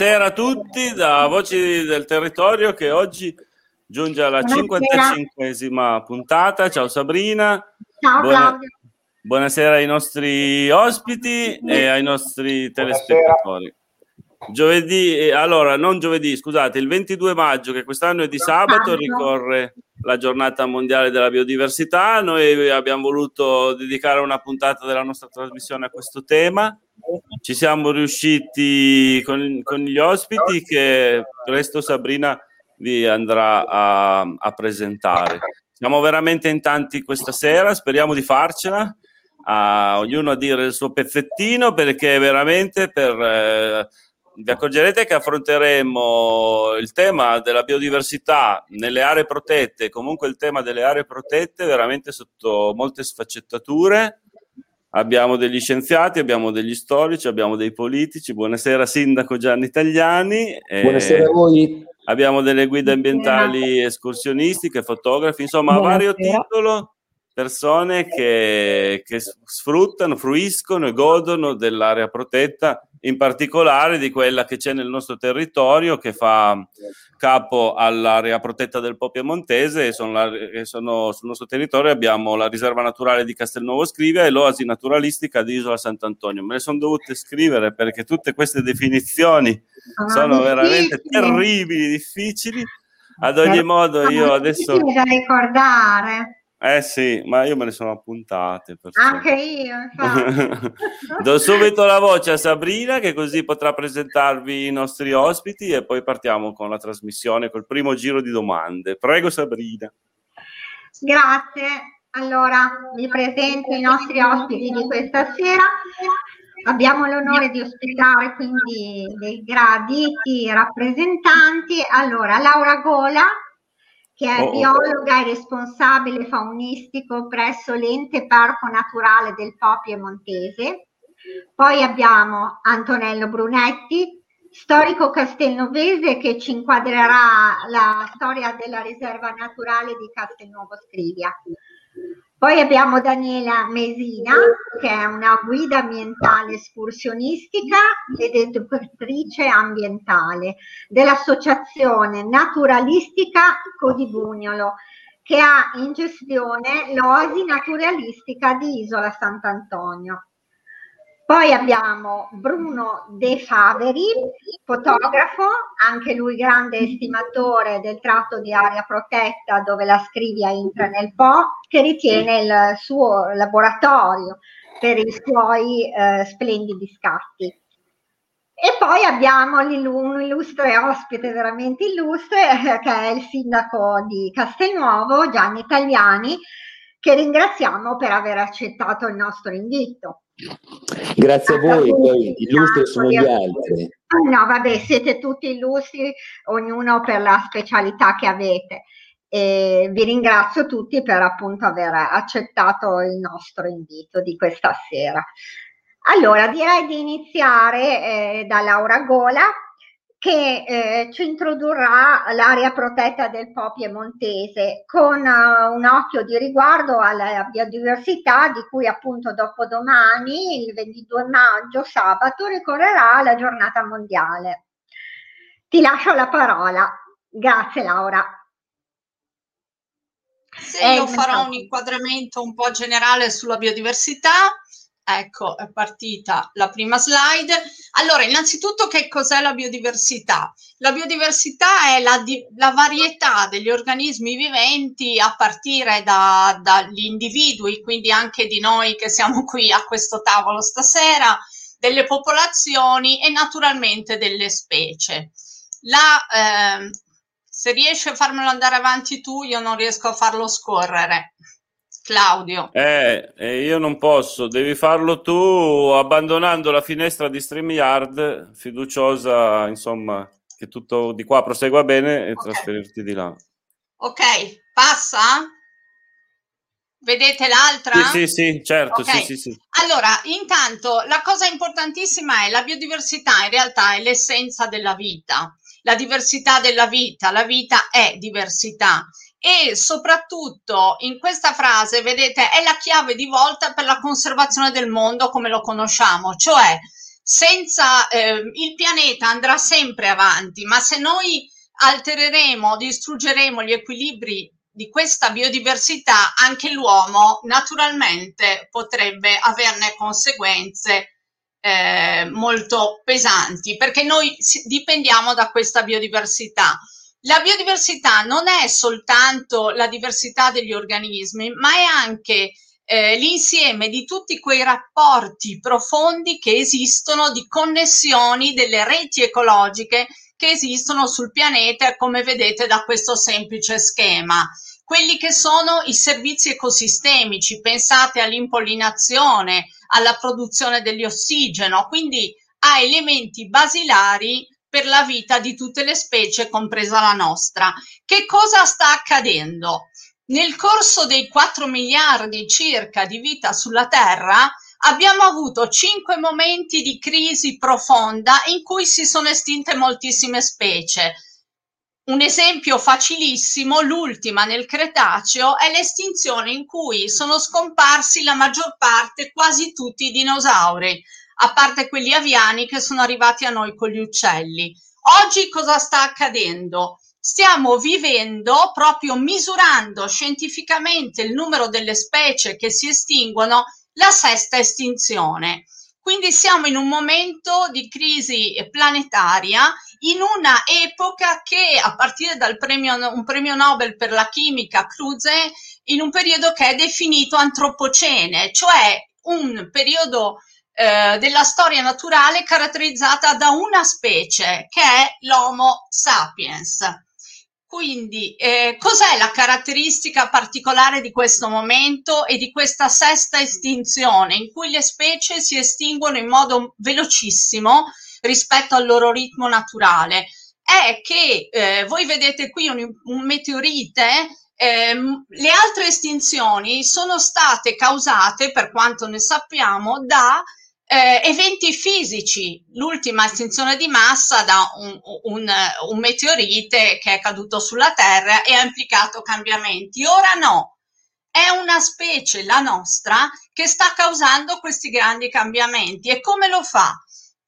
Buonasera a tutti da Voci del Territorio che oggi giunge alla 55esima puntata. Ciao Sabrina. Ciao Buona... Claudio. Buonasera ai nostri ospiti e ai nostri telespettatori. Giovedì, eh, allora non giovedì, scusate, il 22 maggio, che quest'anno è di sabato, ricorre la giornata mondiale della biodiversità. Noi abbiamo voluto dedicare una puntata della nostra trasmissione a questo tema. Ci siamo riusciti con, con gli ospiti che presto Sabrina vi andrà a, a, presentare. Siamo veramente in tanti questa sera, speriamo di farcela. A ognuno a dire il suo pezzettino perché veramente per... Eh, vi accorgerete che affronteremo il tema della biodiversità nelle aree protette, comunque il tema delle aree protette veramente sotto molte sfaccettature. Abbiamo degli scienziati, abbiamo degli storici, abbiamo dei politici. Buonasera Sindaco Gianni Tagliani. Buonasera a voi. Abbiamo delle guide ambientali escursionistiche, fotografi, insomma a vario titolo persone che, che sfruttano, fruiscono e godono dell'area protetta in particolare di quella che c'è nel nostro territorio che fa capo all'area protetta del Po Piemontese e sono, la, sono, sul nostro territorio abbiamo la riserva naturale di Castelnuovo Scrivia e l'oasi naturalistica di Isola Sant'Antonio. Me le sono dovute scrivere perché tutte queste definizioni ah, sono veramente terribili, difficili. Ad ogni modo io adesso... da ricordare. Eh sì, ma io me ne sono appuntate. Perciò. Anche io. Do subito la voce a Sabrina che così potrà presentarvi i nostri ospiti e poi partiamo con la trasmissione, col primo giro di domande. Prego Sabrina. Grazie. Allora, vi presento i nostri ospiti di questa sera. Abbiamo l'onore di ospitare quindi dei graditi rappresentanti. Allora, Laura Gola, che è oh, oh, biologa e responsabile faunistico presso l'Ente Parco Naturale del Po Piemontese. Poi abbiamo Antonello Brunetti, storico castelnovese che ci inquadrerà la storia della riserva naturale di Castelnuovo Scrivia. Poi abbiamo Daniela Mesina, che è una guida ambientale escursionistica ed educatrice ambientale dell'Associazione Naturalistica Codibugnolo, che ha in gestione l'oasi naturalistica di Isola Sant'Antonio. Poi abbiamo Bruno De Faveri, fotografo, anche lui grande estimatore del tratto di area protetta dove la scrivia entra nel Po, che ritiene il suo laboratorio per i suoi eh, splendidi scatti. E poi abbiamo un illustre ospite, veramente illustre, che è il sindaco di Castelnuovo, Gianni Tagliani, che ringraziamo per aver accettato il nostro invito. Grazie a voi, poi illustri sono gli altri. No, vabbè, siete tutti illustri, ognuno per la specialità che avete. E vi ringrazio tutti per appunto aver accettato il nostro invito di questa sera. Allora, direi di iniziare eh, da Laura Gola, che eh, ci introdurrà l'area protetta del Po piemontese con uh, un occhio di riguardo alla biodiversità di cui appunto dopodomani, il 22 maggio, sabato, ricorrerà la giornata mondiale. Ti lascio la parola. Grazie Laura. Se io farò un inquadramento un po' generale sulla biodiversità, Ecco, è partita la prima slide. Allora, innanzitutto che cos'è la biodiversità? La biodiversità è la, di, la varietà degli organismi viventi a partire da, dagli individui, quindi anche di noi che siamo qui a questo tavolo stasera, delle popolazioni e naturalmente delle specie. La, eh, se riesci a farmelo andare avanti tu, io non riesco a farlo scorrere. Claudio. Eh, eh, io non posso, devi farlo tu abbandonando la finestra di StreamYard, fiduciosa, insomma, che tutto di qua prosegua bene e okay. trasferirti di là. Ok, passa? Vedete l'altra? Sì, sì, sì certo. Okay. Sì, sì, sì. Allora, intanto la cosa importantissima è la biodiversità, in realtà è l'essenza della vita. La diversità della vita, la vita è diversità e soprattutto in questa frase, vedete, è la chiave di volta per la conservazione del mondo come lo conosciamo, cioè senza eh, il pianeta andrà sempre avanti, ma se noi altereremo, distruggeremo gli equilibri di questa biodiversità, anche l'uomo naturalmente potrebbe averne conseguenze eh, molto pesanti, perché noi dipendiamo da questa biodiversità. La biodiversità non è soltanto la diversità degli organismi, ma è anche eh, l'insieme di tutti quei rapporti profondi che esistono di connessioni delle reti ecologiche che esistono sul pianeta, come vedete da questo semplice schema. Quelli che sono i servizi ecosistemici, pensate all'impollinazione, alla produzione dell'ossigeno, quindi a elementi basilari per la vita di tutte le specie, compresa la nostra. Che cosa sta accadendo? Nel corso dei 4 miliardi circa di vita sulla Terra, abbiamo avuto cinque momenti di crisi profonda in cui si sono estinte moltissime specie. Un esempio facilissimo, l'ultima nel Cretaceo, è l'estinzione in cui sono scomparsi la maggior parte, quasi tutti i dinosauri, a parte quelli aviani che sono arrivati a noi con gli uccelli. Oggi cosa sta accadendo? Stiamo vivendo, proprio misurando scientificamente il numero delle specie che si estinguono, la sesta estinzione. Quindi siamo in un momento di crisi planetaria, in una epoca che a partire dal premio, un premio Nobel per la chimica Cruze, in un periodo che è definito antropocene, cioè un periodo eh, della storia naturale caratterizzata da una specie che è l'Homo sapiens. Quindi, eh, cos'è la caratteristica particolare di questo momento e di questa sesta estinzione, in cui le specie si estinguono in modo velocissimo rispetto al loro ritmo naturale? È che eh, voi vedete qui un, un meteorite eh, le altre estinzioni sono state causate, per quanto ne sappiamo, da eh, eventi fisici, l'ultima estinzione di massa da un, un, un, meteorite che è caduto sulla Terra e ha implicato cambiamenti. Ora no, è una specie, la nostra, che sta causando questi grandi cambiamenti. E come lo fa?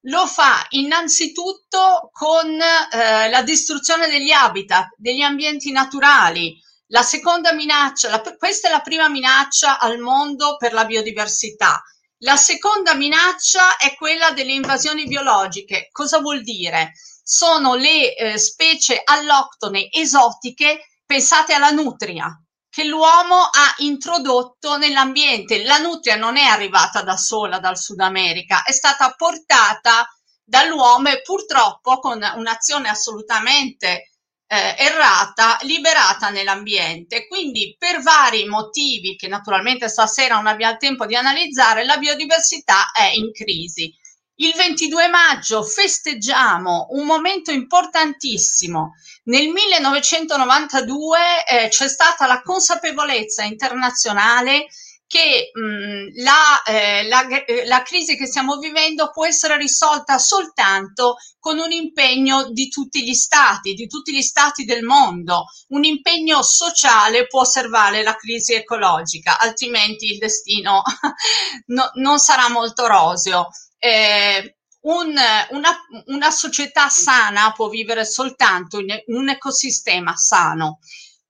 Lo fa innanzitutto con eh, la distruzione degli habitat, degli ambienti naturali. La seconda minaccia, la, questa è la prima minaccia al mondo per la biodiversità la seconda minaccia è quella delle invasioni biologiche. Cosa vuol dire? Sono le eh, specie alloctone esotiche, pensate alla nutria, che l'uomo ha introdotto nell'ambiente. La nutria non è arrivata da sola dal Sud America, è stata portata dall'uomo e purtroppo con un'azione assolutamente eh, errata liberata nell'ambiente. Quindi per vari motivi che naturalmente stasera non abbiamo tempo di analizzare, la biodiversità è in crisi. Il 22 maggio festeggiamo un momento importantissimo. Nel 1992 eh, c'è stata la consapevolezza internazionale che mh, la, eh, la, eh, la, crisi che stiamo vivendo può essere risolta soltanto con un impegno di tutti gli stati, di tutti gli stati del mondo. Un impegno sociale può osservare la crisi ecologica, altrimenti il destino no, non sarà molto roseo. Eh, un, una, una società sana può vivere soltanto in un ecosistema sano.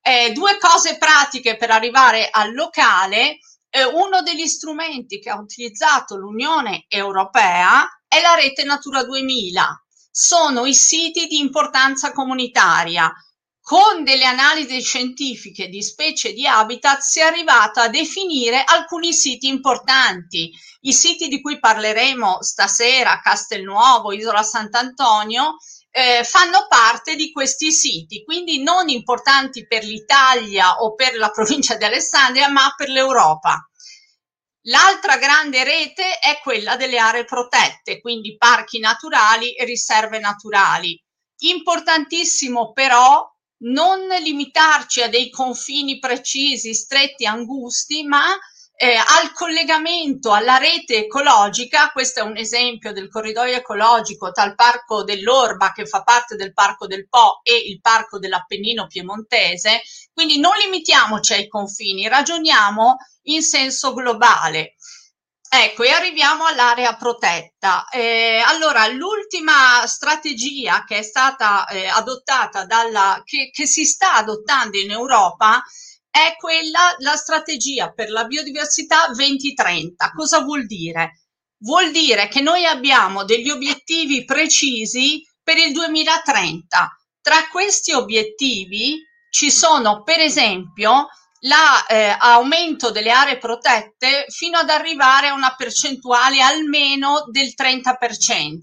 Eh, due cose pratiche per arrivare al locale eh, uno degli strumenti che ha utilizzato l'Unione Europea è la rete Natura 2000. Sono i siti di importanza comunitaria. Con delle analisi scientifiche di specie e di habitat si è arrivato a definire alcuni siti importanti. I siti di cui parleremo stasera, Castelnuovo, Isola Sant'Antonio, eh, fanno parte di questi siti, quindi non importanti per l'Italia o per la provincia di Alessandria, ma per l'Europa. L'altra grande rete è quella delle aree protette, quindi parchi naturali e riserve naturali. Importantissimo però non limitarci a dei confini precisi, stretti, angusti, ma eh, al collegamento alla rete ecologica, questo è un esempio del corridoio ecologico tra il parco dell'Orba che fa parte del parco del Po e il parco dell'Appennino piemontese, quindi non limitiamoci ai confini, ragioniamo in senso globale. Ecco, e arriviamo all'area protetta. Eh, allora, l'ultima strategia che è stata eh, adottata dalla, che, che, si sta adottando in Europa è quella, la strategia per la biodiversità 2030. Cosa vuol dire? Vuol dire che noi abbiamo degli obiettivi precisi per il 2030. Tra questi obiettivi ci sono, per esempio, l'aumento eh, delle aree protette fino ad arrivare a una percentuale almeno del 30%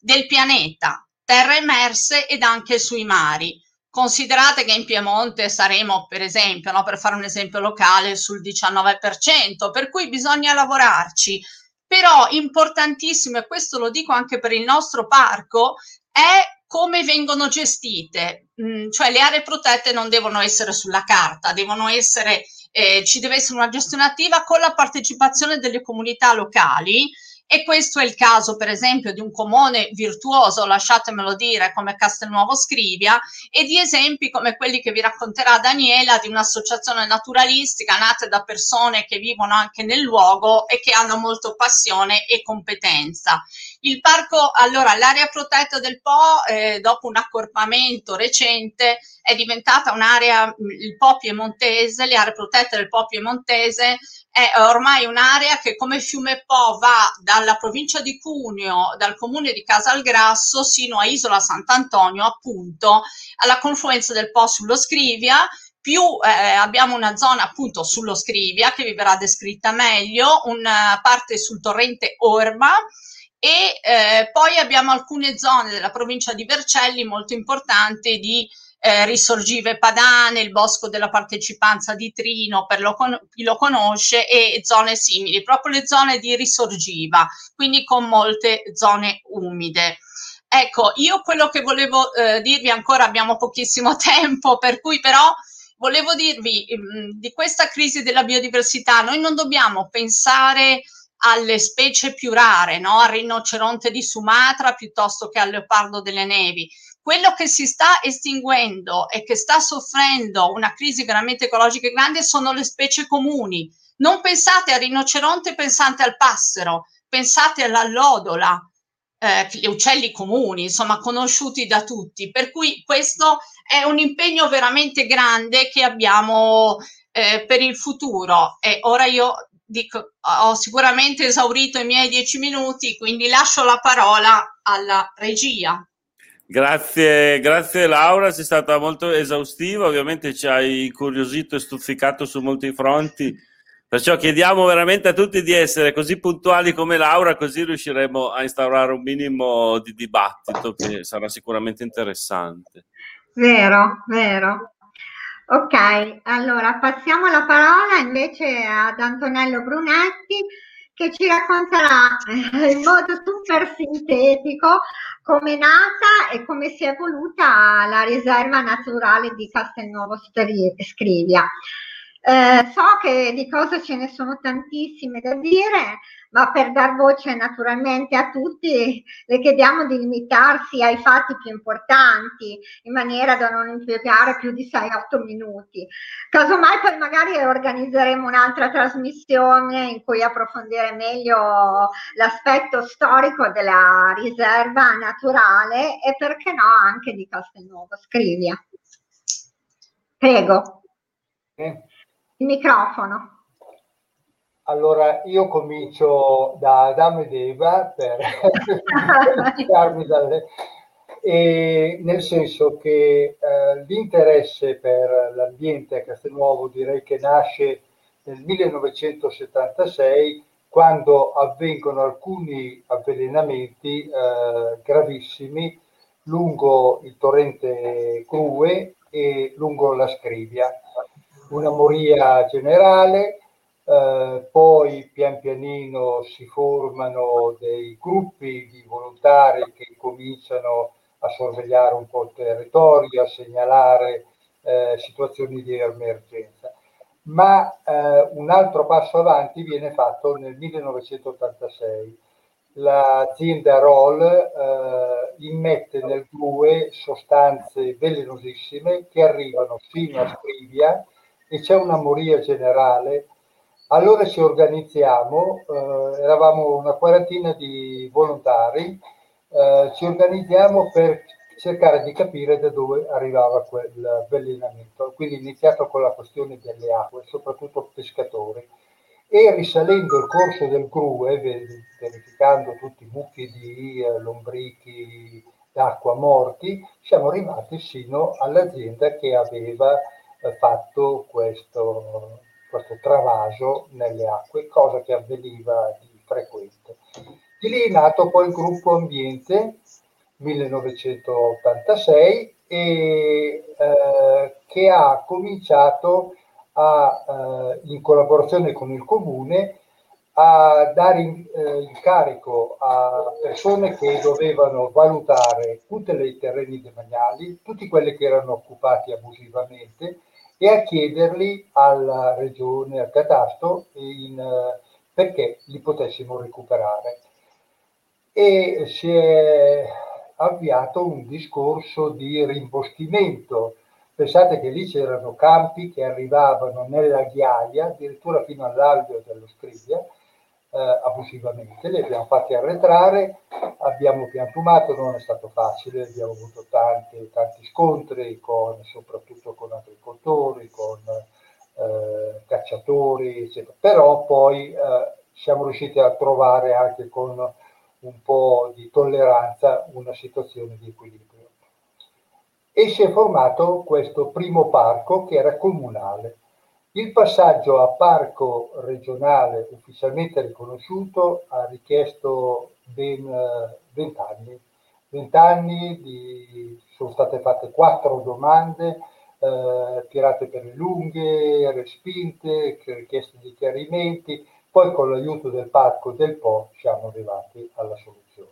del pianeta, terre emerse ed anche sui mari. Considerate che in Piemonte saremo, per esempio, no, per fare un esempio locale, sul 19%, per cui bisogna lavorarci. Però importantissimo, e questo lo dico anche per il nostro parco, è come vengono gestite, mm, cioè le aree protette non devono essere sulla carta, devono essere, eh, ci deve essere una gestione attiva con la partecipazione delle comunità locali e questo è il caso, per esempio, di un comune virtuoso, lasciatemelo dire, come Castelnuovo Scrivia, e di esempi come quelli che vi racconterà Daniela di un'associazione naturalistica nata da persone che vivono anche nel luogo e che hanno molto passione e competenza. Il parco, allora, l'area protetta del Po, eh, dopo un accorpamento recente, è diventata un'area, il Po piemontese, le aree protette del Po piemontese, è ormai un'area che come fiume Po va dalla provincia di Cuneo, dal comune di Casalgrasso, sino a Isola Sant'Antonio, appunto, alla confluenza del Po sullo Scrivia, più eh, abbiamo una zona appunto sullo Scrivia che vi verrà descritta meglio, una parte sul torrente Orma e eh, poi abbiamo alcune zone della provincia di Vercelli molto importanti di eh, Risorgive Padane, il Bosco della Partecipanza di Trino, per lo con- chi lo conosce, e zone simili, proprio le zone di Risorgiva, quindi con molte zone umide. Ecco, io quello che volevo eh, dirvi ancora, abbiamo pochissimo tempo, per cui però volevo dirvi mh, mm, di questa crisi della biodiversità, noi non dobbiamo pensare alle specie più rare, no? al rinoceronte di Sumatra piuttosto che al leopardo delle nevi quello che si sta estinguendo e che sta soffrendo una crisi veramente ecologica grande sono le specie comuni. Non pensate al rinoceronte, pensate al passero, pensate all'allodola, eh, gli uccelli comuni, insomma, conosciuti da tutti. Per cui questo è un impegno veramente grande che abbiamo eh, per il futuro. E ora io dico, ho sicuramente esaurito i miei dieci minuti, quindi lascio la parola alla regia. Grazie, grazie Laura, sei stata molto esaustiva, ovviamente ci hai incuriosito e stuzzicato su molti fronti, perciò chiediamo veramente a tutti di essere così puntuali come Laura, così riusciremo a instaurare un minimo di dibattito che sarà sicuramente interessante. Vero, vero. Ok, allora passiamo la parola invece ad Antonello Brunetti che ci racconterà in modo super sintetico come è nata e come si è evoluta la riserva naturale di Castelnuovo Scrivia. Eh, so che di cose ce ne sono tantissime da dire, ma per dar voce naturalmente a tutti le chiediamo di limitarsi ai fatti più importanti in maniera da non impiegare più di 6-8 minuti. Casomai poi magari organizzeremo un'altra trasmissione in cui approfondire meglio l'aspetto storico della riserva naturale e perché no anche di Castelnuovo Scrivia. Prego. Eh. Il microfono. Allora, io comincio da Adamo ed Eva per dalle... E nel senso che eh, l'interesse per l'ambiente a Castelnuovo direi che nasce nel 1976 quando avvengono alcuni avvelenamenti eh, gravissimi lungo il torrente Crue e lungo la Scrivia. Una moria generale, eh, poi pian pianino si formano dei gruppi di volontari che cominciano a sorvegliare un po' il territorio, a segnalare eh, situazioni di emergenza. Ma eh, un altro passo avanti viene fatto nel 1986. L'azienda Roll eh, immette nel GUE sostanze velenosissime che arrivano fino a Scrivia e c'è una moria generale Allora ci organizziamo, eh, eravamo una quarantina di volontari, eh, ci organizziamo per cercare di capire da dove arrivava quel avvelenamento. Quindi iniziato con la questione delle acque, soprattutto pescatori. E risalendo il corso del CRUE, verificando tutti i mucchi di eh, lombrichi d'acqua morti, siamo arrivati sino all'azienda che aveva eh, fatto questo questo travaso nelle acque, cosa che avveniva di frequente. Di lì è nato poi il gruppo Ambiente 1986 e eh, che ha cominciato a, eh, in collaborazione con il comune a dare in, eh, incarico a persone che dovevano valutare tutti i terreni demaniali, tutti quelli che erano occupati abusivamente e a chiederli alla regione, al catasto, in, eh, perché li potessimo recuperare. E si è avviato un discorso di rimboschimento. Pensate che lì c'erano campi che arrivavano nella ghiaia, addirittura fino all'alveo dello Scrivia, eh, abusivamente, li abbiamo fatti arretrare, abbiamo piantumato, non è stato facile, abbiamo avuto tanti, tanti scontri con, soprattutto con agricoltori, con eh, cacciatori, eccetera. però poi eh, siamo riusciti a trovare anche con un po' di tolleranza una situazione di equilibrio. E si è formato questo primo parco che era comunale il passaggio a parco regionale ufficialmente riconosciuto ha richiesto ben eh, vent'anni. Vent'anni sono state fatte quattro domande, eh, tirate per le lunghe, respinte, richieste di chiarimenti, poi con l'aiuto del parco del Po siamo arrivati alla soluzione.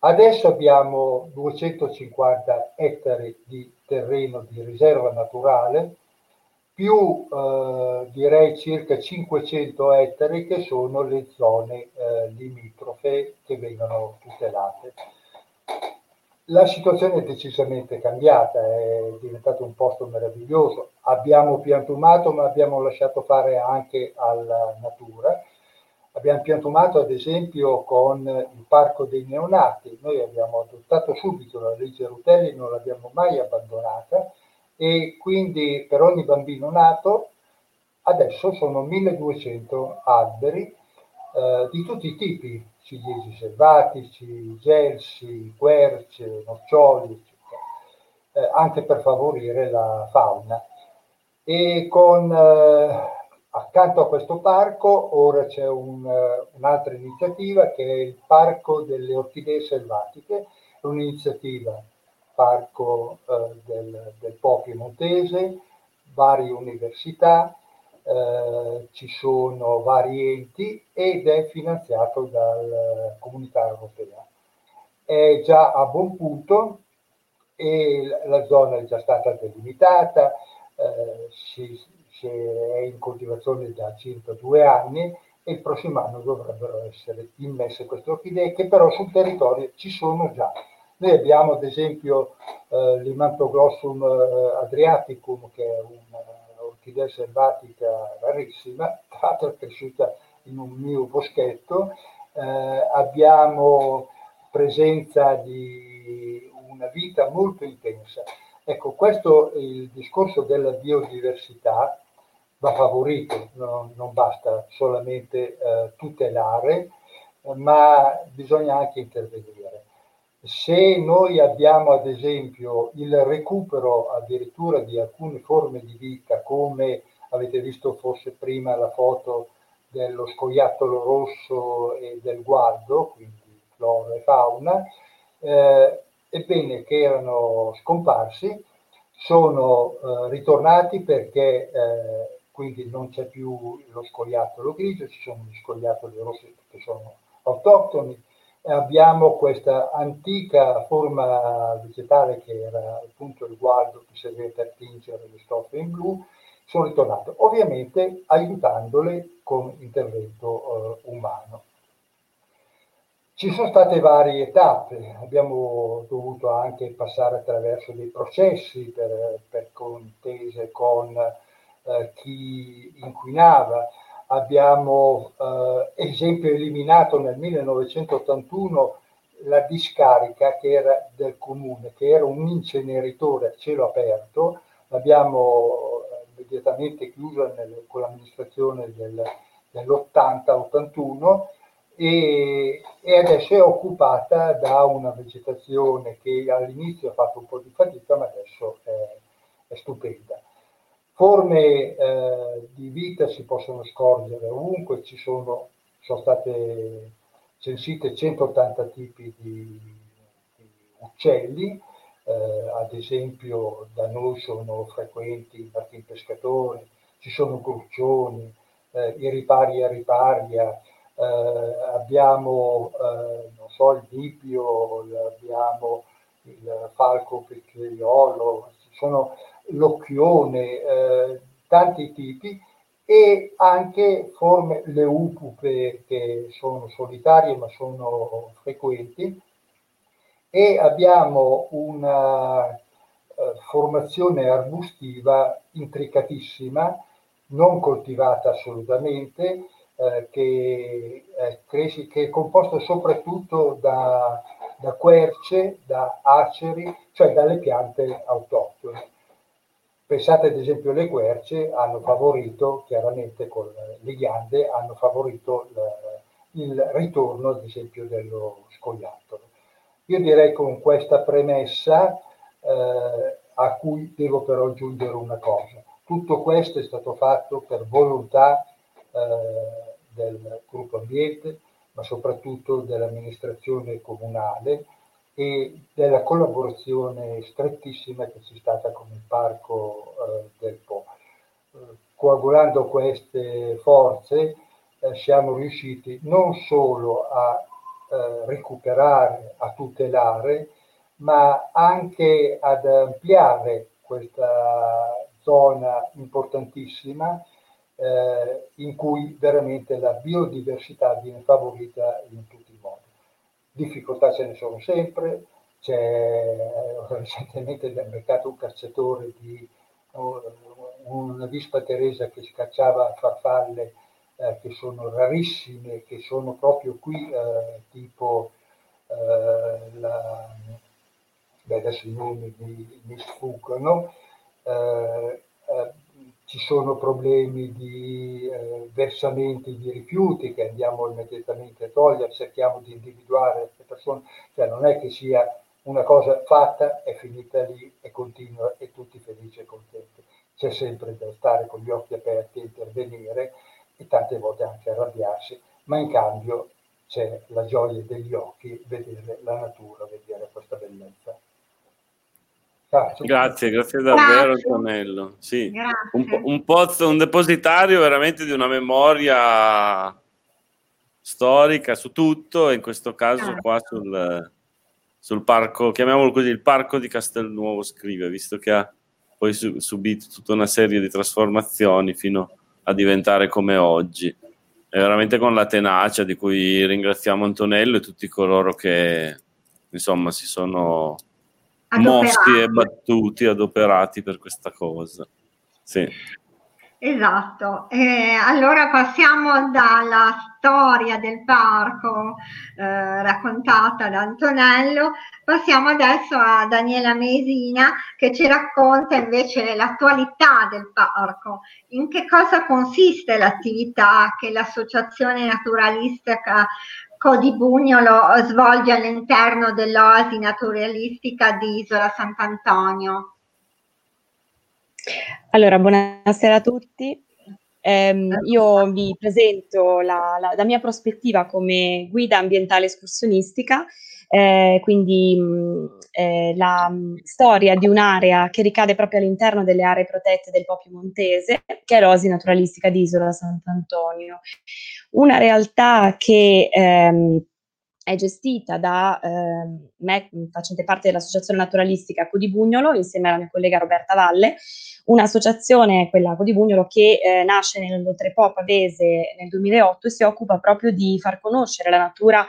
Adesso abbiamo 250 ettari di terreno di riserva naturale, più eh, direi circa 500 ettari che sono le zone eh, limitrofe che vengono tutelate. La situazione è decisamente cambiata, è diventato un posto meraviglioso. Abbiamo piantumato, ma abbiamo lasciato fare anche alla natura. Abbiamo piantumato ad esempio con il parco dei neonati. Noi abbiamo adottato subito la legge Rutelli, non l'abbiamo mai abbandonata e quindi per ogni bambino nato adesso sono 1200 alberi eh, di tutti i tipi, ciliegi selvatici, gelsi, querce, noccioli, eh, anche per favorire la fauna. E con, eh, accanto a questo parco ora c'è un, uh, un'altra iniziativa che è il Parco delle Orchidee Selvatiche, un'iniziativa Parco eh, del, del Po Piemontese, varie università, eh, ci sono vari enti ed è finanziato dalla comunità europea. È già a buon punto e la zona è già stata delimitata, eh, si, si è in coltivazione da circa due anni e il prossimo anno dovrebbero essere immesse queste orchidee che però sul territorio ci sono già. Noi abbiamo ad esempio eh, l'Imantoglossum eh, adriaticum, che è un'orchidea selvatica rarissima, tra l'altro è cresciuta in un mio boschetto. Eh, abbiamo presenza di una vita molto intensa. Ecco, questo il discorso della biodiversità va favorito, no, non basta solamente eh, tutelare, ma bisogna anche intervenire se noi abbiamo ad esempio il recupero addirittura di alcune forme di vita, come avete visto forse prima la foto dello scoiattolo rosso e del guardo, quindi flora e fauna, eh, ebbene che erano scomparsi, sono eh, ritornati perché eh, quindi non c'è più lo scoiattolo grigio, ci sono gli scoiattoli rossi che sono autoctoni, abbiamo questa antica forma vegetale che era appunto il guardo che serveva per tingere le stoffe in blu, sono ritornato, ovviamente aiutandole con intervento eh, umano. Ci sono state varie tappe, abbiamo dovuto anche passare attraverso dei processi per, per contese con eh, chi inquinava, abbiamo eh, esempio eliminato nel 1981 la discarica che era del comune, che era un inceneritore a cielo aperto, l'abbiamo eh, immediatamente chiusa nel, con l'amministrazione del, dell'80-81 e, e, adesso è occupata da una vegetazione che all'inizio ha fatto un po' di fatica ma adesso è, è stupenda. Forme eh, di vita si possono scorgere. Ovunque, ci sono, sono state censite 180 tipi di, di uccelli, eh, ad esempio da noi sono frequenti i martin pescatori, ci sono gruccioni, eh, i ripari a riparia, eh, abbiamo eh, non so, il bipio, abbiamo il falco pecchiaiolo, ci sono l'occhione, eh, tanti tipi e anche forme, le upupe che sono solitarie ma sono frequenti e abbiamo una uh, formazione arbustiva intricatissima, non coltivata assolutamente, uh, che, uh, cresce, che, è composta soprattutto da, da querce, da aceri, cioè dalle piante autoctone. Pensate ad esempio alle querce hanno favorito, chiaramente con le ghiande, hanno favorito il, il ritorno ad esempio dello scoiattolo. Io direi con questa premessa eh, a cui devo però aggiungere una cosa. Tutto questo è stato fatto per volontà eh, del gruppo ambiente, ma soprattutto dell'amministrazione comunale e della collaborazione strettissima che c'è stata con il Parco eh, del Po. Eh, coagulando queste forze eh, siamo riusciti non solo a eh, recuperare, a tutelare, ma anche ad ampliare questa zona importantissima eh, in cui veramente la biodiversità viene favorita in modi difficoltà ce ne sono sempre, c'è eh, recentemente nel mercato un cacciatore di una vispa teresa che scacciava farfalle eh, che sono rarissime, che sono proprio qui eh, tipo eh, la, beh, adesso i nomi mi, mi sfuggono, eh, eh, ci sono problemi di eh, versamenti di rifiuti che andiamo immediatamente a togliere, cerchiamo di individuare le persone, cioè non è che sia una cosa fatta, è finita lì e continua e tutti felici e contenti. C'è sempre da stare con gli occhi aperti intervenire e tante volte anche arrabbiarsi, ma in cambio c'è la gioia degli occhi vedere la natura, vedere questa bellezza. Grazie, grazie davvero grazie. Antonello. Sì, un, un, pozzo, un depositario veramente di una memoria storica su tutto, e in questo caso qua sul, sul parco, chiamiamolo così, il parco di Castelnuovo Scrive, visto che ha poi subito tutta una serie di trasformazioni fino a diventare come oggi. E veramente con la tenacia di cui ringraziamo Antonello e tutti coloro che insomma si sono mossi e battuti, adoperati per questa cosa. Sì. Esatto, eh, allora passiamo dalla storia del parco eh, raccontata da Antonello, passiamo adesso a Daniela Mesina che ci racconta invece l'attualità del parco, in che cosa consiste l'attività che l'associazione naturalistica Codibugnolo svolge all'interno dell'oasi naturalistica di Isola Sant'Antonio. Allora, buonasera a tutti. Eh, io vi presento la, la, la, mia prospettiva come guida ambientale escursionistica, eh, quindi mh, eh, la mh, storia di un'area che ricade proprio all'interno delle aree protette del Popio Montese, che è l'Osi Naturalistica di Isola Sant'Antonio. Una realtà che ehm, è gestita da eh, me, facente parte dell'Associazione Naturalistica Codibugnolo, insieme alla mia collega Roberta Valle, un'associazione, quella Codibugnolo, che eh, nasce nell'Oltrepo Pavese nel 2008 e si occupa proprio di far conoscere la natura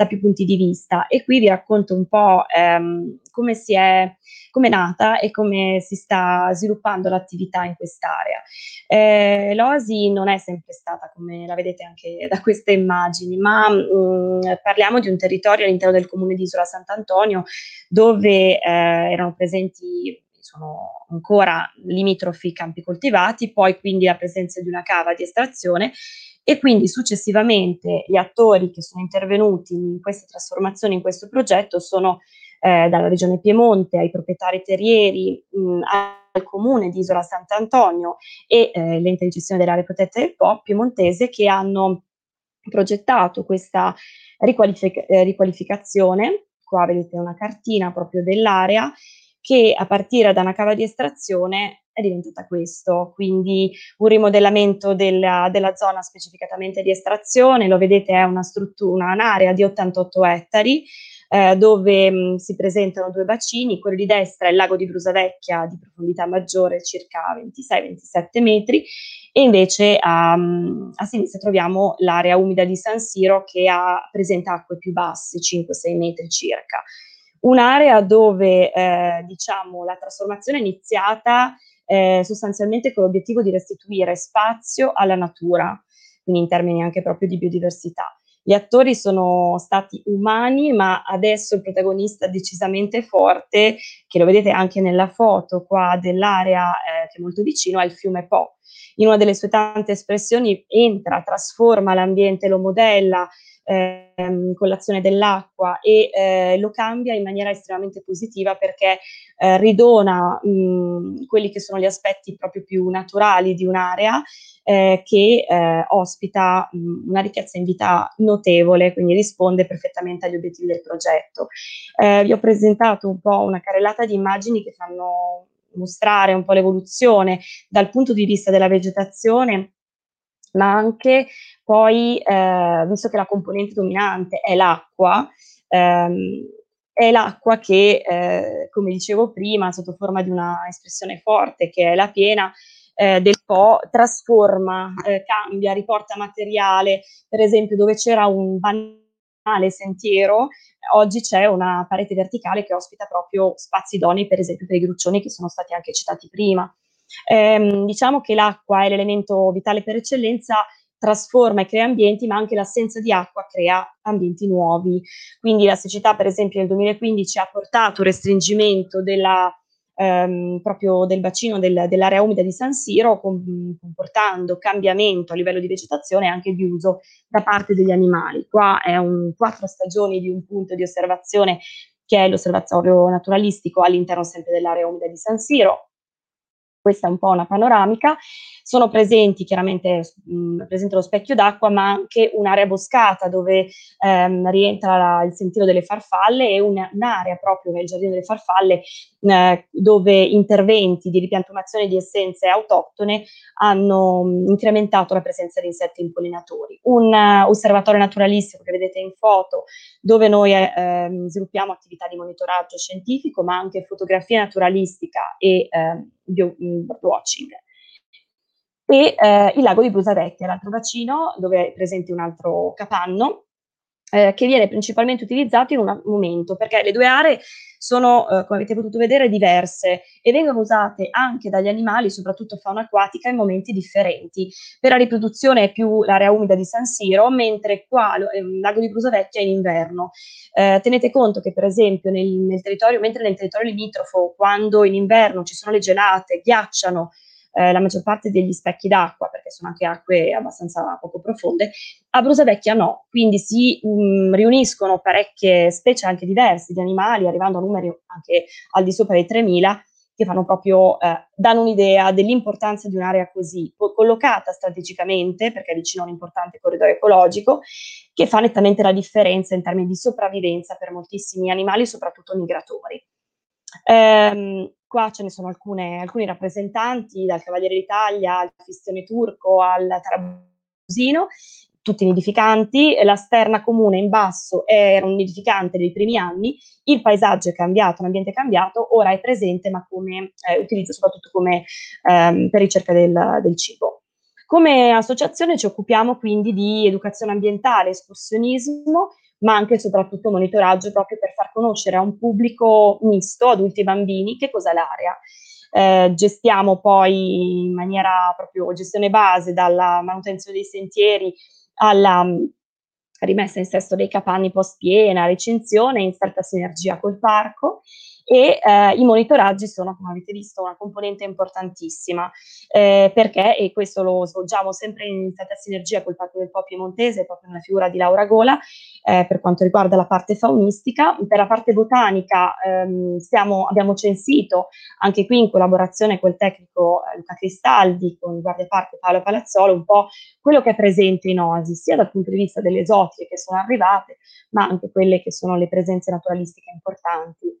da più punti di vista. E qui vi racconto un po' ehm, come si è come è nata e come si sta sviluppando l'attività in quest'area. Eh, L'OSI non è sempre stata, come la vedete anche da queste immagini, ma mh, mm, parliamo di un territorio all'interno del comune di Isola Sant'Antonio dove eh, erano presenti sono ancora limitrofi campi coltivati, poi quindi la presenza di una cava di estrazione e quindi successivamente gli attori che sono intervenuti in queste trasformazioni, in questo progetto, sono eh, dalla regione Piemonte ai proprietari terrieri, mh, al comune di Isola Sant'Antonio e eh, l'ente di gestione delle aree protette del Po piemontese che hanno progettato questa riqualific- eh, riqualificazione. Qua vedete una cartina proprio dell'area che a partire da una cava di estrazione è diventata questo, quindi un rimodellamento della, della zona specificatamente di estrazione, lo vedete è una struttura, un'area di 88 ettari, eh, dove mh, si presentano due bacini, quello di destra è il lago di Brusavecchia di profondità maggiore, circa 26-27 metri, e invece a, a, sinistra troviamo l'area umida di San Siro che ha, presenta acque più basse, 5-6 metri circa. Un'area dove eh, diciamo, la trasformazione è iniziata eh, sostanzialmente con l'obiettivo di restituire spazio alla natura, quindi in termini anche proprio di biodiversità. Gli attori sono stati umani, ma adesso il protagonista decisamente forte, che lo vedete anche nella foto qua dell'area eh, che è molto vicino, è il fiume Po. In una delle sue tante espressioni entra, trasforma l'ambiente, lo modella, ehm, con l'azione dell'acqua e eh, lo cambia in maniera estremamente positiva perché eh, ridona mh, quelli che sono gli aspetti proprio più naturali di un'area eh, che eh, ospita mh, una ricchezza in vita notevole, quindi risponde perfettamente agli obiettivi del progetto. Eh, vi ho presentato un po' una carrellata di immagini che fanno mostrare un po' l'evoluzione dal punto di vista della vegetazione ma anche poi, eh, visto che la componente dominante è l'acqua, ehm, è l'acqua che, eh, come dicevo prima, sotto forma di una espressione forte che è la piena, eh, del Po, trasforma, eh, cambia, riporta materiale, per esempio dove c'era un banale sentiero, oggi c'è una parete verticale che ospita proprio spazi idonei, per esempio per i gruccioni che sono stati anche citati prima. Eh, diciamo che l'acqua è l'elemento vitale per eccellenza, trasforma e crea ambienti, ma anche l'assenza di acqua crea ambienti nuovi. Quindi la siccità, per esempio, nel 2015 ha portato un restringimento della, ehm, proprio del bacino del, dell'area umida di San Siro, com- comportando cambiamento a livello di vegetazione e anche di uso da parte degli animali. Qua è un quattro stagioni di un punto di osservazione che è l'osservatorio naturalistico all'interno sempre dell'area umida di San Siro, questa è un po' una panoramica, sono presenti chiaramente mh, presente lo specchio d'acqua, ma anche un'area boscata dove ehm, rientra la, il sentiero delle farfalle e un, un'area proprio nel giardino delle farfalle eh, dove interventi di ripiantumazione di essenze autoctone hanno mh, incrementato la presenza di insetti impollinatori. Un uh, osservatorio naturalistico che vedete in foto dove noi eh, ehm, sviluppiamo attività di monitoraggio scientifico, ma anche fotografia naturalistica e eh, birdwatching. E eh, il lago di Brusavecchia, l'altro bacino, dove è presente un altro capanno, eh, che viene principalmente utilizzato in un momento, perché le due aree sono, eh, come avete potuto vedere, diverse e vengono usate anche dagli animali, soprattutto fauna acquatica, in momenti differenti. Per la riproduzione è più l'area umida di San Siro, mentre qua il eh, lago di Brusavecchia è in inverno. Eh, tenete conto che, per esempio, nel, nel territorio, mentre nel territorio limitrofo, quando in inverno ci sono le gelate, ghiacciano eh, la maggior parte degli specchi d'acqua, perché sono anche acque abbastanza poco profonde, a Brusavecchia no, quindi si mh, riuniscono parecchie specie anche diverse di animali, arrivando a numeri anche al di sopra dei 3.000, che fanno proprio, eh, danno un'idea dell'importanza di un'area così collocata strategicamente, perché è vicino a un importante corridoio ecologico, che fa nettamente la differenza in termini di sopravvivenza per moltissimi animali, soprattutto migratori. Ehm, qua ce ne sono alcune, alcuni rappresentanti, dal Cavaliere d'Italia al Fistione Turco al Tarabusino, tutti nidificanti, la sterna comune in basso era un nidificante dei primi anni, il paesaggio è cambiato, l'ambiente è cambiato, ora è presente ma come eh, utilizzo soprattutto come, ehm, per ricerca del, del cibo. Come associazione ci occupiamo quindi di educazione ambientale, escursionismo, ma anche e soprattutto monitoraggio proprio per far conoscere a un pubblico misto, adulti e bambini, che cos'è l'area. Eh, gestiamo poi in maniera proprio gestione base dalla manutenzione dei sentieri alla mm, rimessa in sesto dei capanni post piena, recinzione in stretta sinergia col parco e eh, i monitoraggi sono, come avete visto, una componente importantissima eh, perché, e questo lo svolgiamo sempre in stata sinergia col Parco del Po Piemontese, proprio nella figura di Laura Gola, eh, per quanto riguarda la parte faunistica. Per la parte botanica ehm, stiamo, abbiamo censito, anche qui in collaborazione col tecnico eh, Luca Cristaldi, con il Guardia Parco Paolo Palazzolo, un po' quello che è presente in Oasi, sia dal punto di vista delle esotiche che sono arrivate, ma anche quelle che sono le presenze naturalistiche importanti.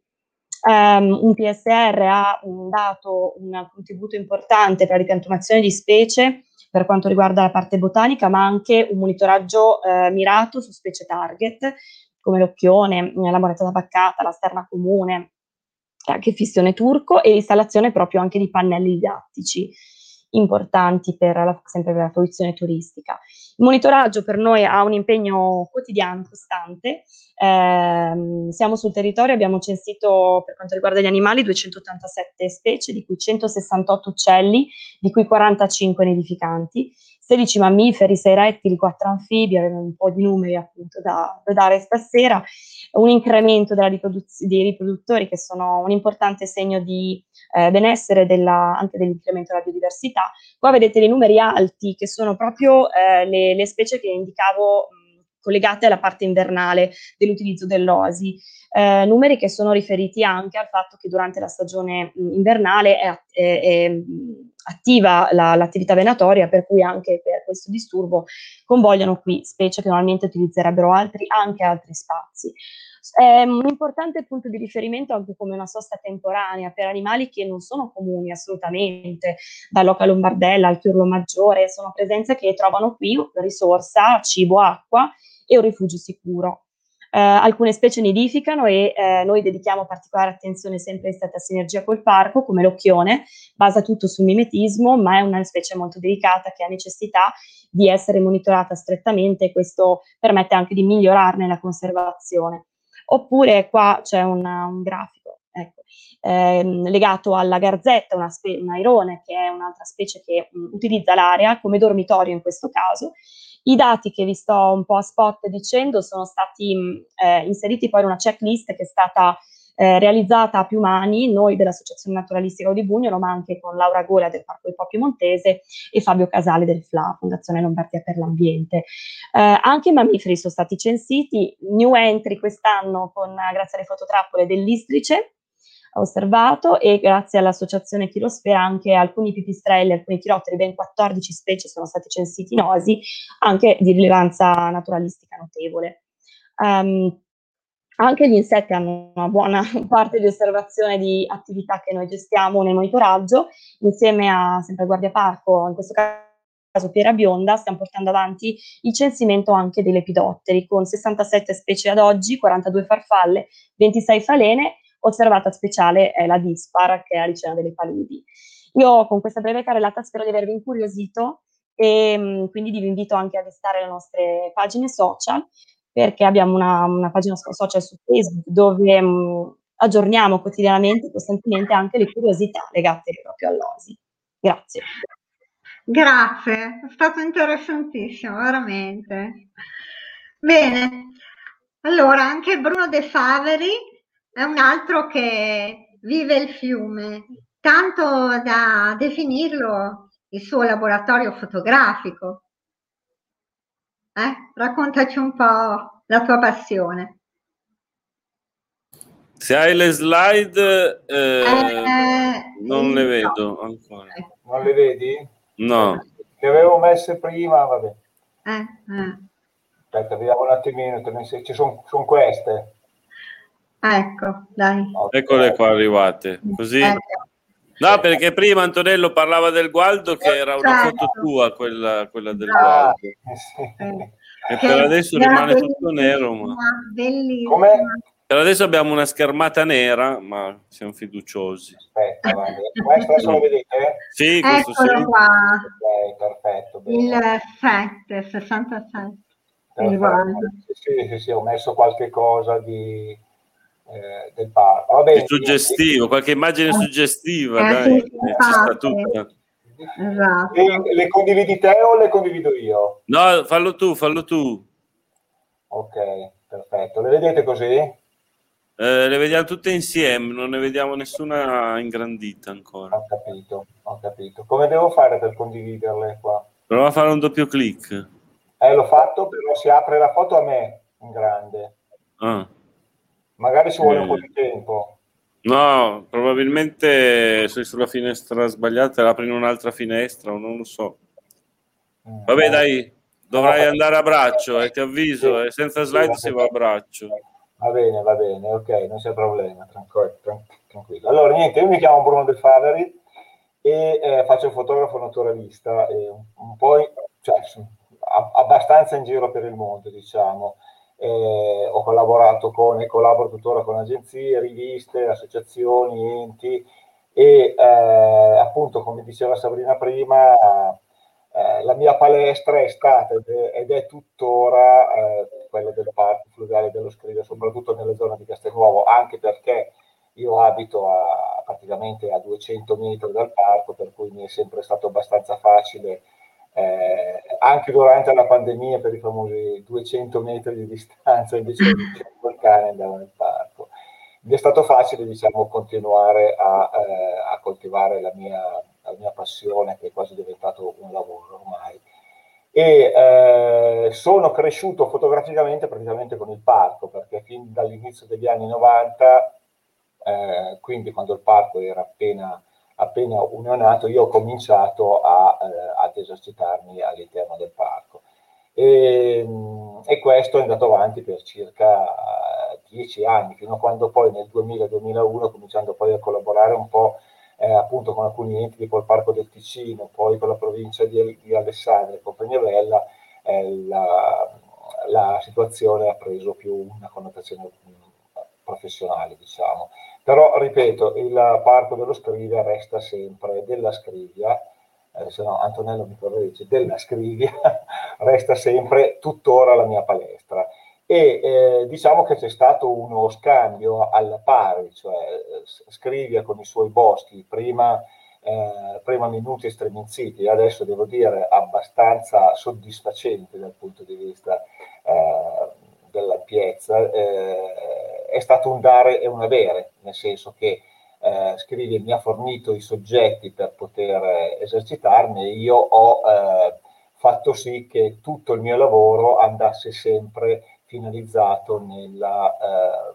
Um, un PSR ha dato un contributo importante per la ripiantumazione di specie per quanto riguarda la parte botanica, ma anche un monitoraggio eh, mirato su specie target, come l'occhione, la moneta baccata, la sterna comune, anche fissione turco e l'installazione proprio anche di pannelli didattici importanti per la, sempre per la fruizione turistica. Il monitoraggio per noi ha un impegno quotidiano, costante. Eh, siamo sul territorio, abbiamo censito per quanto riguarda gli animali 287 specie, di cui 168 uccelli, di cui 45 nidificanti. 16 mammiferi, 6 rettili, 4 anfibi, aveva un po' di numeri appunto da, da dare stasera, un incremento riproduz- dei riproduttori che sono un importante segno di eh, benessere della, anche dell'incremento della biodiversità. Qua vedete dei numeri alti che sono proprio eh, le, le, specie che indicavo mh, collegate alla parte invernale dell'utilizzo dell'osi. Eh, numeri che sono riferiti anche al fatto che durante la stagione mh, invernale è, è, è attiva la, l'attività venatoria, per cui anche per questo disturbo convogliano qui specie che normalmente utilizzerebbero altri, anche altri spazi. È un importante punto di riferimento anche come una sosta temporanea per animali che non sono comuni assolutamente, dall'oca lombardella al chiurlo maggiore, sono presenze che trovano qui risorsa, cibo, acqua e un rifugio sicuro. Eh, alcune specie nidificano e eh, noi dedichiamo particolare attenzione sempre in stretta sinergia col parco, come l'occhione, basa tutto sul mimetismo, ma è una specie molto delicata che ha necessità di essere monitorata strettamente e questo permette anche di migliorarne la conservazione. Oppure qua c'è una, un grafico ecco, ehm, legato alla garzetta, una spe- un airone, che è un'altra specie che mh, utilizza l'area come dormitorio in questo caso, i dati che vi sto un po' a spot dicendo sono stati eh, inseriti poi in una checklist che è stata eh, realizzata a più mani, noi dell'Associazione Naturalistica di Bugnolo, ma anche con Laura Gola del Parco del Po Piemontese e Fabio Casale del FLA, Fondazione Lombardia per l'Ambiente. Eh, anche i mammiferi sono stati censiti, new entry quest'anno con, grazie alle fototrappole dell'Istrice, osservato e grazie all'associazione Chirosfera anche alcuni pipistrelli, alcuni chirotteri, ben 14 specie sono stati censiti in osi, anche di rilevanza naturalistica notevole. Um, anche gli insetti hanno una buona parte di osservazione di attività che noi gestiamo nel monitoraggio, insieme a sempre Guardia Parco, in questo caso Piera Bionda, stiamo portando avanti il censimento anche dei lepidotteri, con 67 specie ad oggi, 42 farfalle, 26 falene osservata speciale è la Dispar, che è la Licea delle Paludi. Io con questa breve carrellata spero di avervi incuriosito e mm, quindi vi invito anche a visitare le nostre pagine social perché abbiamo una, una pagina social su Facebook dove mh, mm, aggiorniamo quotidianamente, costantemente anche le curiosità legate proprio all'OSI. Grazie. Grazie, è stato interessantissimo, veramente. Bene, allora anche Bruno De Faveri è un altro che vive il fiume, tanto da definirlo il suo laboratorio fotografico. Eh? Raccontaci un po' la tua passione. Se hai le slide, eh, eh, non le vedo no. ancora. Non le vedi? No. Le avevo messe prima, vabbè. Eh, eh. Aspetta, vediamo un attimino, ci sono son queste. Ecco, dai. Eccole qua arrivate. Così. Ecco. No, perché prima Antonello parlava del Gualdo che era una certo. foto tua, quella, quella del Gualdo. Eh. E per adesso rimane tutto nero. Ma... Bellissimo. Per adesso abbiamo una schermata nera, ma siamo fiduciosi. Aspetta, questo lo vedete? Sì, questo Eccolo sì. qua. Ok, perfetto. Il 7, 67. Sì, sì, sì, ho messo qualche cosa di, eh, del parco. Va bene, suggestivo, qualche immagine suggestiva, eh, dai, sì, ci sta tutta. Esatto. Le, le, condividi te o le condivido io? No, fallo tu, fallo tu. Ok, perfetto. Le vedete così? Eh, le vediamo tutte insieme, non ne vediamo nessuna ingrandita ancora. Ho capito, ho capito. Come devo fare per condividerle qua? Prova a fare un doppio clic. Eh, l'ho fatto, però si apre la foto a me in grande. Ah. Magari ci vuole eh. un po' di tempo. No, probabilmente sei sulla finestra sbagliata, apri in un'altra finestra o non lo so. Mm. Vabbè, dai, dovrai andare a braccio, eh, ti avviso, sì. senza slide sì, si va a braccio. Va bene, va bene, ok, non c'è problema, tranquillo. tranquillo. Allora, niente, io mi chiamo Bruno Del Faveri e eh, faccio il fotografo naturalista, e un, un po', cioè, abbastanza in giro per il mondo, diciamo. Eh, ho collaborato con e collaboro tuttora con agenzie, riviste, associazioni, enti e eh, appunto, come diceva Sabrina prima, eh, la mia palestra è stata ed è, tuttora eh, quella del parco fluviale dello Scrivia, soprattutto nelle zone di Castelnuovo, anche perché io abito a, praticamente a 200 metri dal parco, per cui mi è sempre stato abbastanza facile, eh, anche durante la pandemia, per i famosi 200 metri di distanza invece di cane andavo nel parco. Mi è stato facile, diciamo, continuare a, eh, a coltivare la mia, la mia, passione, che è quasi diventato un lavoro ormai. E eh, sono cresciuto fotograficamente praticamente con il parco, perché fin dall'inizio degli anni 90 eh, quindi quando il parco era appena, appena unionato, io ho cominciato a, eh, ad esercitarmi all'interno del parco. E, e, questo è andato avanti per circa dieci anni, fino a quando poi nel 2000-2001, cominciando poi a collaborare un po' eh, appunto con alcuni enti tipo il Parco del Ticino, poi con la provincia di, di Alessandria e Compagnia Bella, eh, la, la, situazione ha preso più una connotazione professionale, diciamo. Però, ripeto, il parco dello Scrivia resta sempre della Scrivia, eh, se no Antonello mi corregge, della Scrivia, resta sempre tuttora la mia palestra. E eh, diciamo che c'è stato uno scambio al pari, cioè Scrivia con i suoi boschi, prima, eh, prima minuti e adesso devo dire abbastanza soddisfacente dal punto di vista eh, dell'ampiezza, eh, è stato un dare e un avere, nel senso che eh, Scrivi mi ha fornito i soggetti per poter esercitarmi e io ho eh, fatto sì che tutto il mio lavoro andasse sempre finalizzato nella, eh,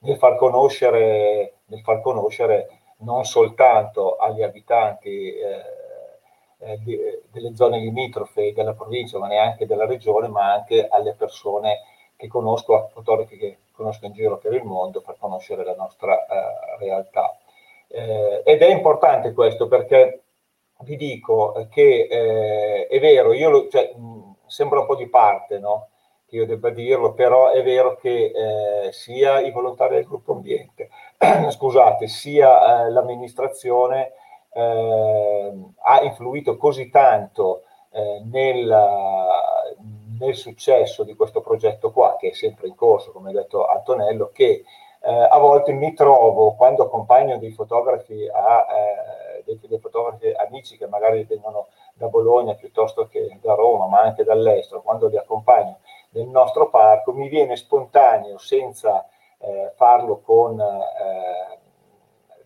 nel, far conoscere, nel far conoscere non soltanto agli abitanti eh, eh, delle zone limitrofe della provincia, ma neanche della regione, ma anche alle persone che conosco, fotografi che conosco in giro per il mondo per conoscere la nostra eh, realtà. Eh, ed è importante questo perché vi dico che eh, è vero, io lo, cioè, mh, sembra un po' di parte, no? che io debba dirlo, però è vero che eh, sia i volontari del gruppo ambiente, scusate, sia eh, l'amministrazione eh, ha influito così tanto nel, nel successo di questo progetto qua, che è sempre in corso, come ha detto Antonello, che eh, a volte mi trovo, quando accompagno dei fotografi, a, eh, dei, dei, fotografi amici che magari vengono da Bologna piuttosto che da Roma, ma anche dall'estero, quando li accompagno nel nostro parco, mi viene spontaneo, senza eh, farlo con, eh,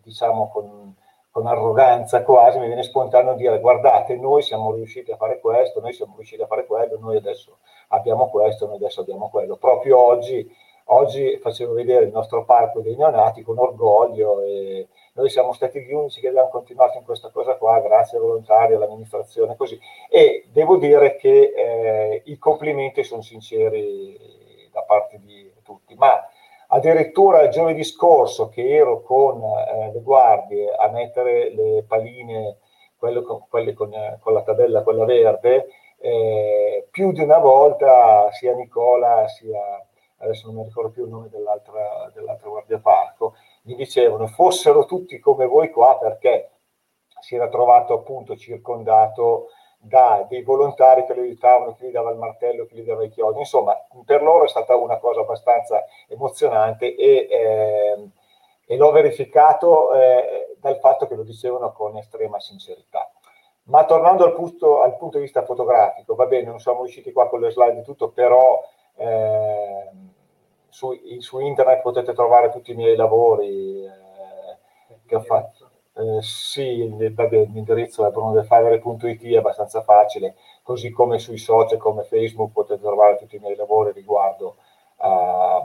diciamo, con con arroganza quasi, mi viene spontaneo dire guardate, noi siamo riusciti a fare questo, noi siamo riusciti a fare quello, noi adesso abbiamo questo, noi adesso abbiamo quello. Proprio oggi, oggi facevo vedere il nostro parco dei neonati con orgoglio e noi siamo stati gli unici che abbiamo continuato in questa cosa qua, grazie ai volontari, all'amministrazione, così. E devo dire che eh, i complimenti sono sinceri da parte di tutti, ma Addirittura giovedì scorso che ero con eh, le guardie a mettere le paline, con, quelle con, con, la tabella, quella verde, eh, più di una volta sia Nicola sia, adesso non mi ricordo più il nome dell'altra, dell'altra guardia parco, mi dicevano fossero tutti come voi qua perché si era trovato appunto circondato da dei volontari che lo aiutavano, chi gli dava il martello, chi gli dava i chiodi. Insomma, per loro è stata una cosa abbastanza emozionante e, eh, e l'ho verificato eh, dal fatto che lo dicevano con estrema sincerità. Ma tornando al punto, al punto, di vista fotografico, va bene, non siamo riusciti qua con le slide e tutto, però eh, su, su, internet potete trovare tutti i miei lavori eh, che ho fatto. Eh, sì, vabbè, l'indirizzo è brunodefavere.it è abbastanza facile, così come sui social come Facebook potete trovare tutti i miei lavori riguardo a,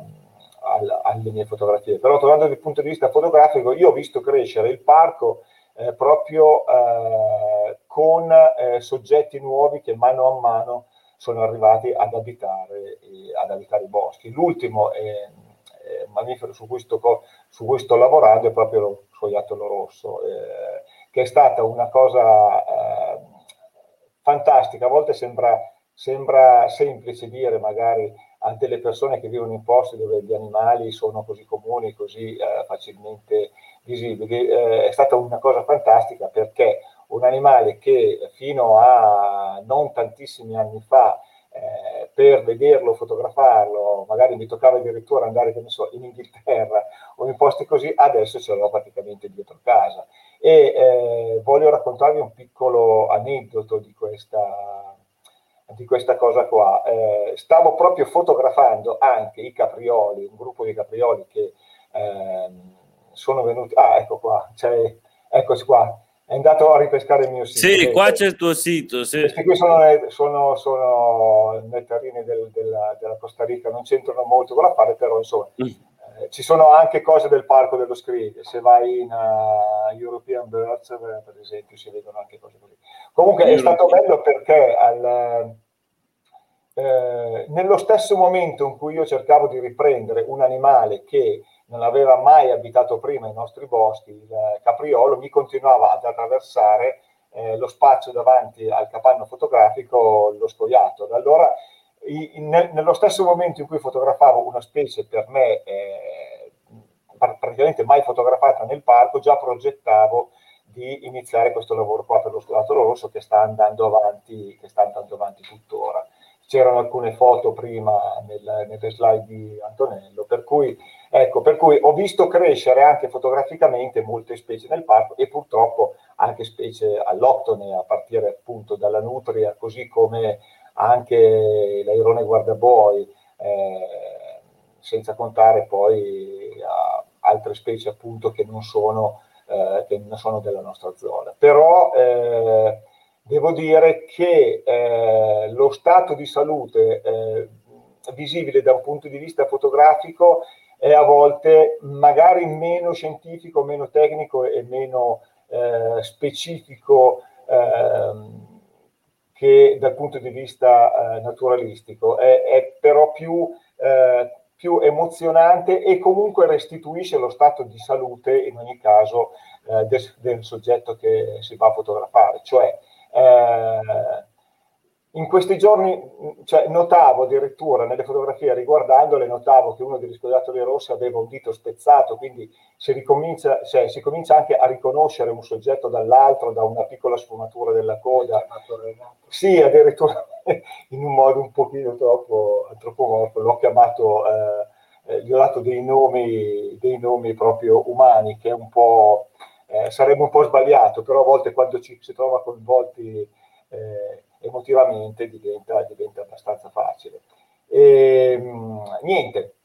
alle mie fotografie. Però tornando dal punto di vista fotografico, io ho visto crescere il parco eh, proprio eh, con eh, soggetti nuovi che mano a mano sono arrivati ad abitare, ad abitare i boschi. L'ultimo è, è mammifero su cui, su cui sto lavorando è proprio lo scoiattolo rosso, eh, che è stata una cosa eh, fantastica. A volte sembra, sembra semplice dire magari a delle persone che vivono in posti dove gli animali sono così comuni, così eh, facilmente visibili, eh, è stata una cosa fantastica perché un animale che fino a non tantissimi anni fa eh, per vederlo, fotografarlo, magari mi toccava addirittura andare so, in Inghilterra o in posti così, adesso ce l'ho praticamente dietro casa. E eh, voglio raccontarvi un piccolo aneddoto di questa, di questa cosa qua. Eh, stavo proprio fotografando anche i caprioli, un gruppo di caprioli che ehm, sono venuti... Ah, ecco qua, cioè, eccoci qua è andato a ripescare il mio sito. Sì, qua c'è il tuo sito. Sì. Questi qui sono, sono, sono nettarine del, della, della, Costa Rica, non c'entrano molto con l'affare, però insomma mm. eh, ci sono anche cose del parco dello Scriglia. Se vai in uh, European Birds, eh, per esempio, si vedono anche cose così. Comunque è stato bello perché al, eh, nello stesso momento in cui io cercavo di riprendere un animale che non aveva mai abitato prima i nostri boschi, il capriolo, mi continuava ad attraversare eh, lo spazio davanti al capanno fotografico, lo scoiattolo. Allora, in, nello stesso momento in cui fotografavo una specie per me eh, praticamente mai fotografata nel parco, già progettavo di iniziare questo lavoro qua per lo scoiattolo rosso che sta andando avanti, che sta andando avanti tuttora c'erano alcune foto prima nel, nelle slide di Antonello, per cui, ecco, per cui ho visto crescere anche fotograficamente molte specie nel parco e purtroppo anche specie alloctone, a partire appunto dalla nutria, così come anche l'airone guardaboi, eh, senza contare poi altre specie appunto che non sono, eh, che non sono della nostra zona. Però eh, devo dire che eh, lo stato di salute eh, visibile da un punto di vista fotografico è a volte magari meno scientifico, meno tecnico e meno eh, specifico ehm, che dal punto di vista eh, naturalistico, è, è, però più, eh, più, emozionante e comunque restituisce lo stato di salute in ogni caso eh, del, del soggetto che si va a fotografare, cioè eh, in questi giorni cioè, notavo addirittura nelle fotografie riguardandole, notavo che uno degli scoiattoli rossi aveva un dito spezzato, quindi si, ricomincia, cioè, si comincia anche a riconoscere un soggetto dall'altro da una piccola sfumatura della coda. Sì, addirittura in un modo un pochino troppo, morto, l'ho chiamato, eh, eh, gli ho dato dei nomi, dei nomi proprio umani, che è un po' eh, sarebbe un po' sbagliato, però a volte quando ci si trova coinvolti eh, emotivamente diventa, diventa, abbastanza facile. E, mh, niente,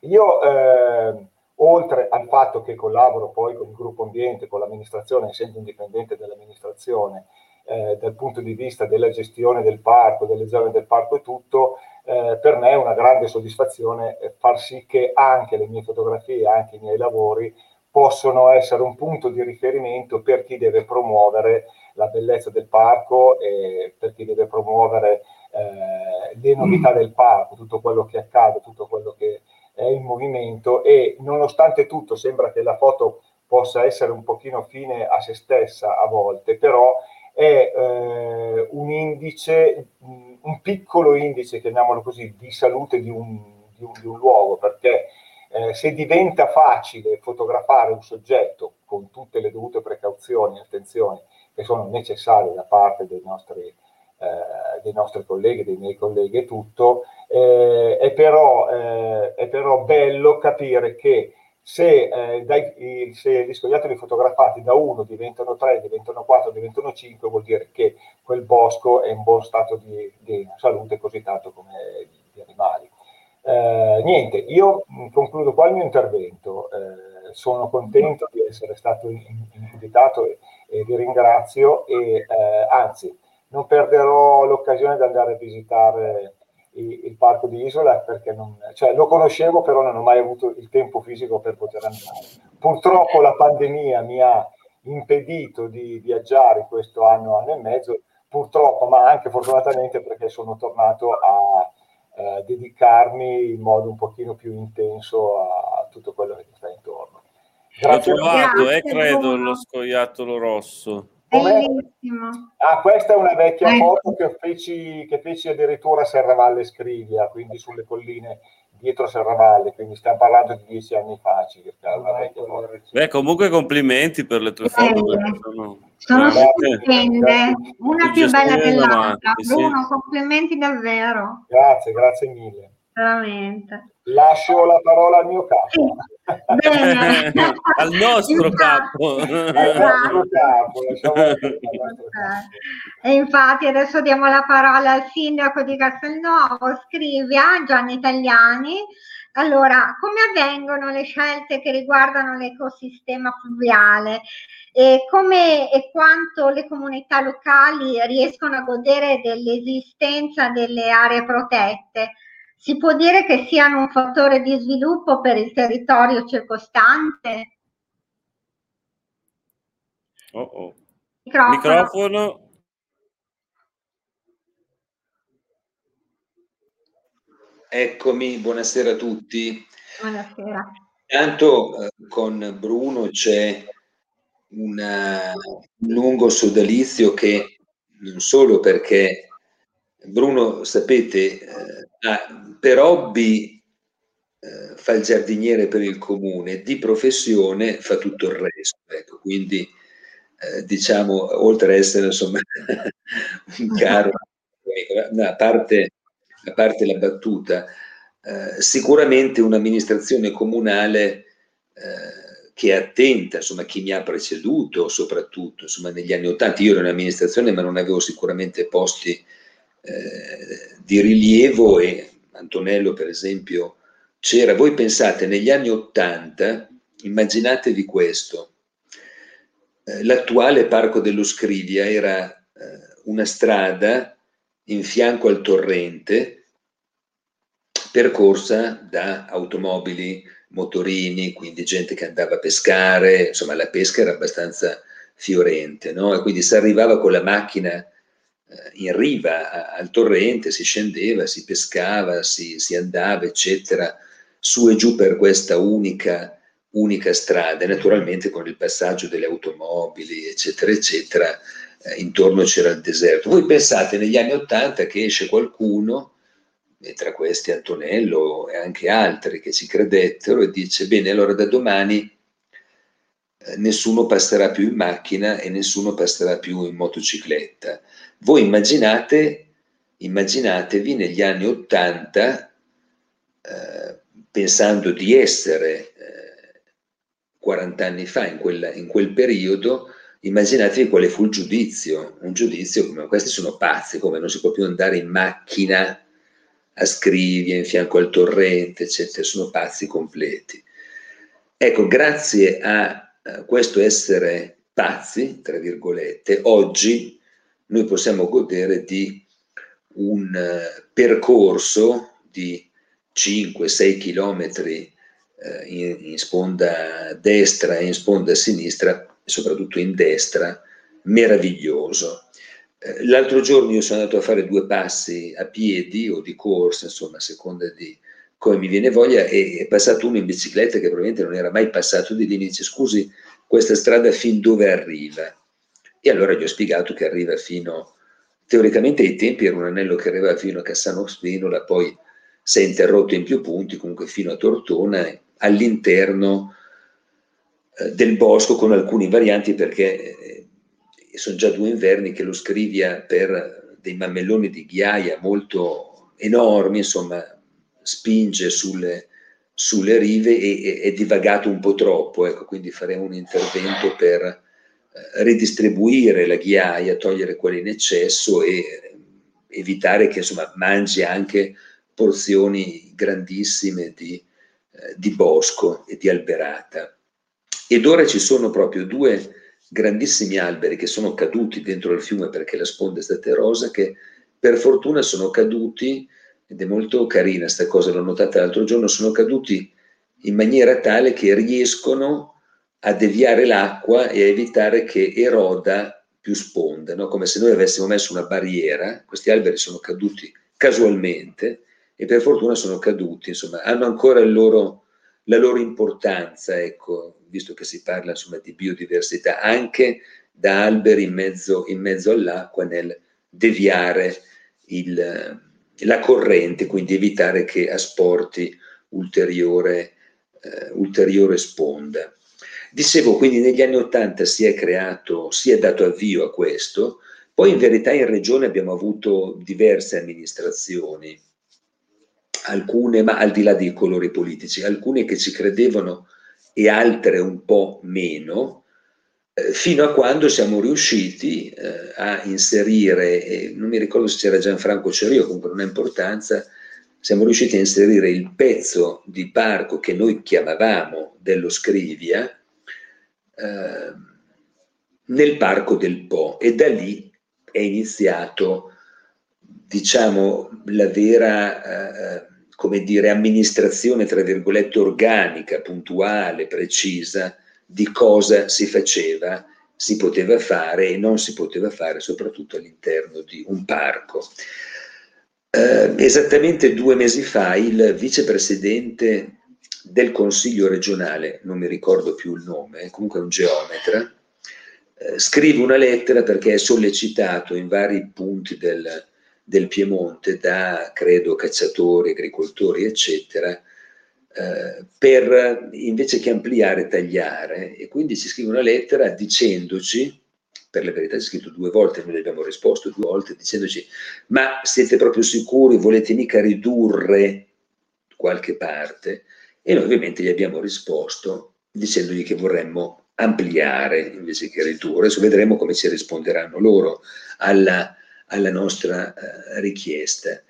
io eh, oltre al fatto che collaboro poi con il gruppo ambiente, con l'amministrazione, essendo indipendente dall'amministrazione, eh, dal punto di vista della gestione del parco, delle zone del parco e tutto, eh, per me è una grande soddisfazione far sì che anche le mie fotografie, anche i miei lavori possono essere un punto di riferimento per chi deve promuovere la bellezza del parco e per chi deve promuovere eh, le novità del parco, tutto quello che accade, tutto quello che è in movimento. E nonostante tutto sembra che la foto possa essere un pochino fine a se stessa a volte, però è eh, un indice, un piccolo indice, chiamiamolo così, di salute di un, di un, di un luogo, perché eh, se diventa facile fotografare un soggetto con tutte le dovute precauzioni e attenzioni che sono necessarie da parte dei nostri eh, dei nostri colleghi, dei miei colleghi e tutto, eh, è, però, eh, è però bello capire che se, eh, dai, se, gli scoiattoli fotografati da 1 diventano 3, diventano 4, diventano 5, vuol dire che quel bosco è in buon stato di, di salute così tanto come gli animali. Eh, niente, io concludo qua il mio intervento. Eh, sono contento di essere stato invitato e, e vi ringrazio e eh, anzi non perderò l'occasione di andare a visitare il, il parco di Isola perché non, cioè, lo conoscevo però non ho mai avuto il tempo fisico per poter andare. Purtroppo la pandemia mi ha impedito di viaggiare questo anno, anno e mezzo, purtroppo, ma anche fortunatamente perché sono tornato a eh, dedicarmi in modo un pochino più intenso a, a tutto quello che mi sta intorno. Grazie. L'ho trovato, eh, credo, lo scoiattolo rosso. Bellissimo. Ah, questa è una vecchia eh. foto che feci, che feci addirittura a Serravalle Scrivia, quindi sulle colline dietro Serravalle, quindi stiamo parlando di dieci anni fa circa. Beh, comunque complimenti per le tue foto. Sono, sono stupende, una più bella dell'altra. Bruno, sì. complimenti davvero. Grazie, grazie mille. Veramente. Lascio la parola al mio capo. al nostro capo. Esatto. capo e infatti adesso diamo la parola al sindaco di Castelnuovo, Scrivia, Gianni Italiani. Allora, come avvengono le scelte che riguardano l'ecosistema fluviale? E come e quanto le comunità locali riescono a godere dell'esistenza delle aree protette? Si può dire che siano un fattore di sviluppo per il territorio circostante? Oh oh. Microfono. Microfono. Eccomi, buonasera a tutti. Buonasera. Intanto eh, con Bruno c'è una, un lungo sodalizio che non solo perché Bruno, sapete, eh, per hobby eh, fa il giardiniere per il comune, di professione fa tutto il resto. Ecco, quindi eh, diciamo, oltre ad essere insomma un caro, a parte, a parte la battuta, eh, sicuramente un'amministrazione comunale eh, che è attenta, insomma, chi mi ha preceduto, soprattutto, insomma, negli anni Ottanta, io ero in amministrazione ma non avevo sicuramente posti eh, di rilievo e Antonello per esempio c'era, voi pensate negli anni 80, immaginatevi questo, eh, l'attuale Parco dello Scrivia era eh, una strada in fianco al torrente percorsa da automobili, motorini, quindi gente che andava a pescare, insomma la pesca era abbastanza fiorente, no? E quindi si arrivava con la macchina in riva al torrente, si scendeva, si pescava, si, si, andava, eccetera, su e giù per questa unica, unica strada, naturalmente con il passaggio delle automobili, eccetera, eccetera, eh, intorno c'era il deserto. Voi pensate negli anni Ottanta che esce qualcuno, e tra questi Antonello e anche altri che ci credettero, e dice, bene, allora da domani eh, nessuno passerà più in macchina e nessuno passerà più in motocicletta. Voi immaginate, immaginatevi negli anni Ottanta, eh, pensando di essere eh, 40 anni fa, in, quella, in quel periodo, immaginatevi quale fu il giudizio, un giudizio come questi sono pazzi, come non si può più andare in macchina a Scrivia, in fianco al torrente, eccetera, sono pazzi completi. Ecco, grazie a, a questo essere pazzi, tra virgolette, oggi noi possiamo godere di un uh, percorso di 5-6 chilometri uh, in, in, sponda destra e in sponda sinistra, soprattutto in destra, meraviglioso. L'altro giorno io sono andato a fare due passi a piedi o di corsa, insomma, a seconda di come mi viene voglia, è passato uno in bicicletta che probabilmente non era mai passato di lì, mi dice scusi, questa strada fin dove arriva? E allora gli ho spiegato che arriva fino, teoricamente ai tempi era un anello che arrivava fino a Cassano Spinola, poi si è interrotto in più punti, comunque fino a Tortona, all'interno eh, del bosco con alcuni varianti perché eh, sono già due inverni che lo Scrivia per dei mammelloni di ghiaia molto enormi, insomma, spinge sulle, sulle rive e è divagato un po' troppo, ecco, quindi faremo un intervento per eh, ridistribuire la ghiaia, togliere quella in eccesso e eh, evitare che insomma, mangi anche porzioni grandissime di, eh, di bosco e di alberata. Ed ora ci sono proprio due grandissimi alberi che sono caduti dentro il fiume perché la sponda è stata erosa, che per fortuna sono caduti, ed è molto carina questa cosa, l'ho notata l'altro giorno, sono caduti in maniera tale che riescono a deviare l'acqua e a evitare che eroda più sponde, no? come se noi avessimo messo una barriera, questi alberi sono caduti casualmente e per fortuna sono caduti, insomma, hanno ancora loro, la loro importanza, ecco, visto che si parla insomma, di biodiversità, anche da alberi in mezzo, in mezzo all'acqua nel deviare il, la corrente, quindi evitare che asporti ulteriore, eh, ulteriore sponda. Dicevo, quindi negli anni Ottanta si è creato, si è dato avvio a questo, poi in verità in regione abbiamo avuto diverse amministrazioni, alcune, ma al di là dei colori politici, alcune che ci credevano e altre un po' meno, fino a quando siamo riusciti eh, a inserire, eh, non mi ricordo se c'era Gianfranco Cerio, comunque non ha importanza, siamo riusciti a inserire il pezzo di parco che noi chiamavamo dello Scrivia eh, nel parco del Po e da lì è iniziato diciamo la vera eh, come dire, amministrazione, tra virgolette, organica, puntuale, precisa di cosa si faceva, si poteva fare e non si poteva fare, soprattutto all'interno di un parco. Eh, esattamente due mesi fa il vicepresidente del Consiglio regionale, non mi ricordo più il nome, comunque un geometra, eh, scrive una lettera perché è sollecitato in vari punti del, del Piemonte da, credo, cacciatori, agricoltori, eccetera, eh, per invece che ampliare, tagliare. E quindi ci scrive una lettera dicendoci, per la verità è scritto due volte, noi abbiamo risposto due volte, dicendoci, ma siete proprio sicuri, volete mica ridurre qualche parte? E noi ovviamente gli abbiamo risposto dicendogli che vorremmo ampliare invece che ridurre. Adesso vedremo come ci risponderanno loro alla alla nostra eh, richiesta.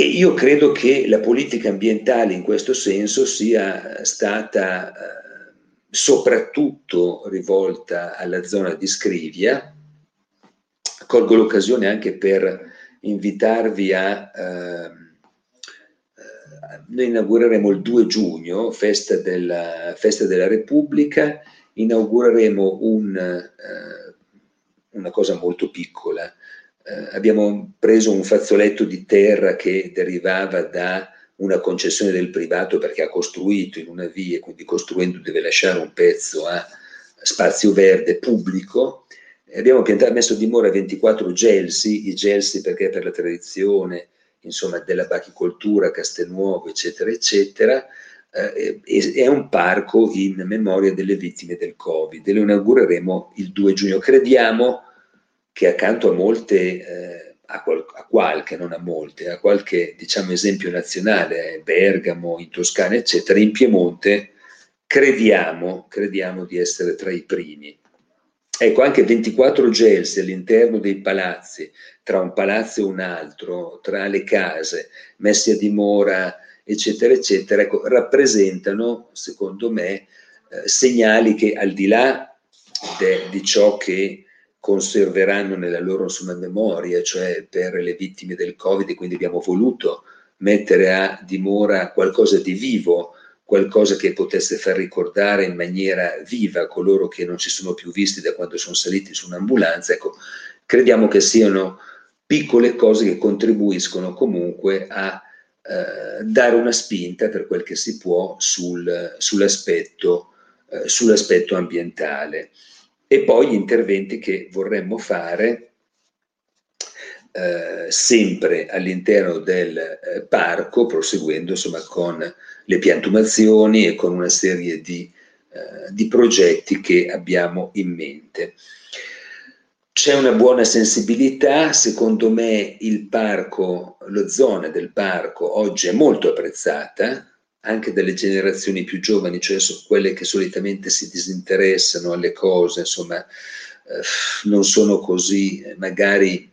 E io credo che la politica ambientale in questo senso sia stata eh, soprattutto rivolta alla zona di Scrivia. Colgo l'occasione anche per invitarvi a... Eh, noi inaugureremo il 2 giugno, festa della, festa della Repubblica, inaugureremo un, eh, una cosa molto piccola, abbiamo preso un fazzoletto di terra che derivava da una concessione del privato perché ha costruito in una via, quindi costruendo deve lasciare un pezzo a spazio verde pubblico. Abbiamo piantato, messo a dimora 24 gelsi, i gelsi perché per la tradizione insomma, della bachicoltura, Castelnuovo, eccetera, eccetera, eh, è un parco in memoria delle vittime del Covid. Lo inaugureremo il 2 giugno. Crediamo che accanto a molte, eh, a, qual- a, qualche, non a molte, a qualche diciamo, esempio nazionale, Bergamo, in Toscana, eccetera, in Piemonte crediamo, crediamo di essere tra i primi. Ecco, anche 24 gelsi all'interno dei palazzi, tra un palazzo e un altro, tra le case, messi a dimora, eccetera, eccetera, ecco, rappresentano, secondo me, eh, segnali che al di là de, di ciò che conserveranno nella loro insomma, memoria, cioè per le vittime del Covid, quindi abbiamo voluto mettere a dimora qualcosa di vivo, qualcosa che potesse far ricordare in maniera viva coloro che non ci sono più visti da quando sono saliti su un'ambulanza. Ecco, crediamo che siano piccole cose che contribuiscono comunque a eh, dare una spinta per quel che si può sul, sull'aspetto, eh, sull'aspetto ambientale e poi gli interventi che vorremmo fare eh, sempre all'interno del eh, parco, proseguendo insomma con le piantumazioni e con una serie di, eh, di progetti che abbiamo in mente. c'è una buona sensibilità, secondo me il parco, la zona del parco oggi è molto apprezzata anche dalle generazioni più giovani, cioè quelle che solitamente si disinteressano alle cose, insomma, eh, non sono così magari,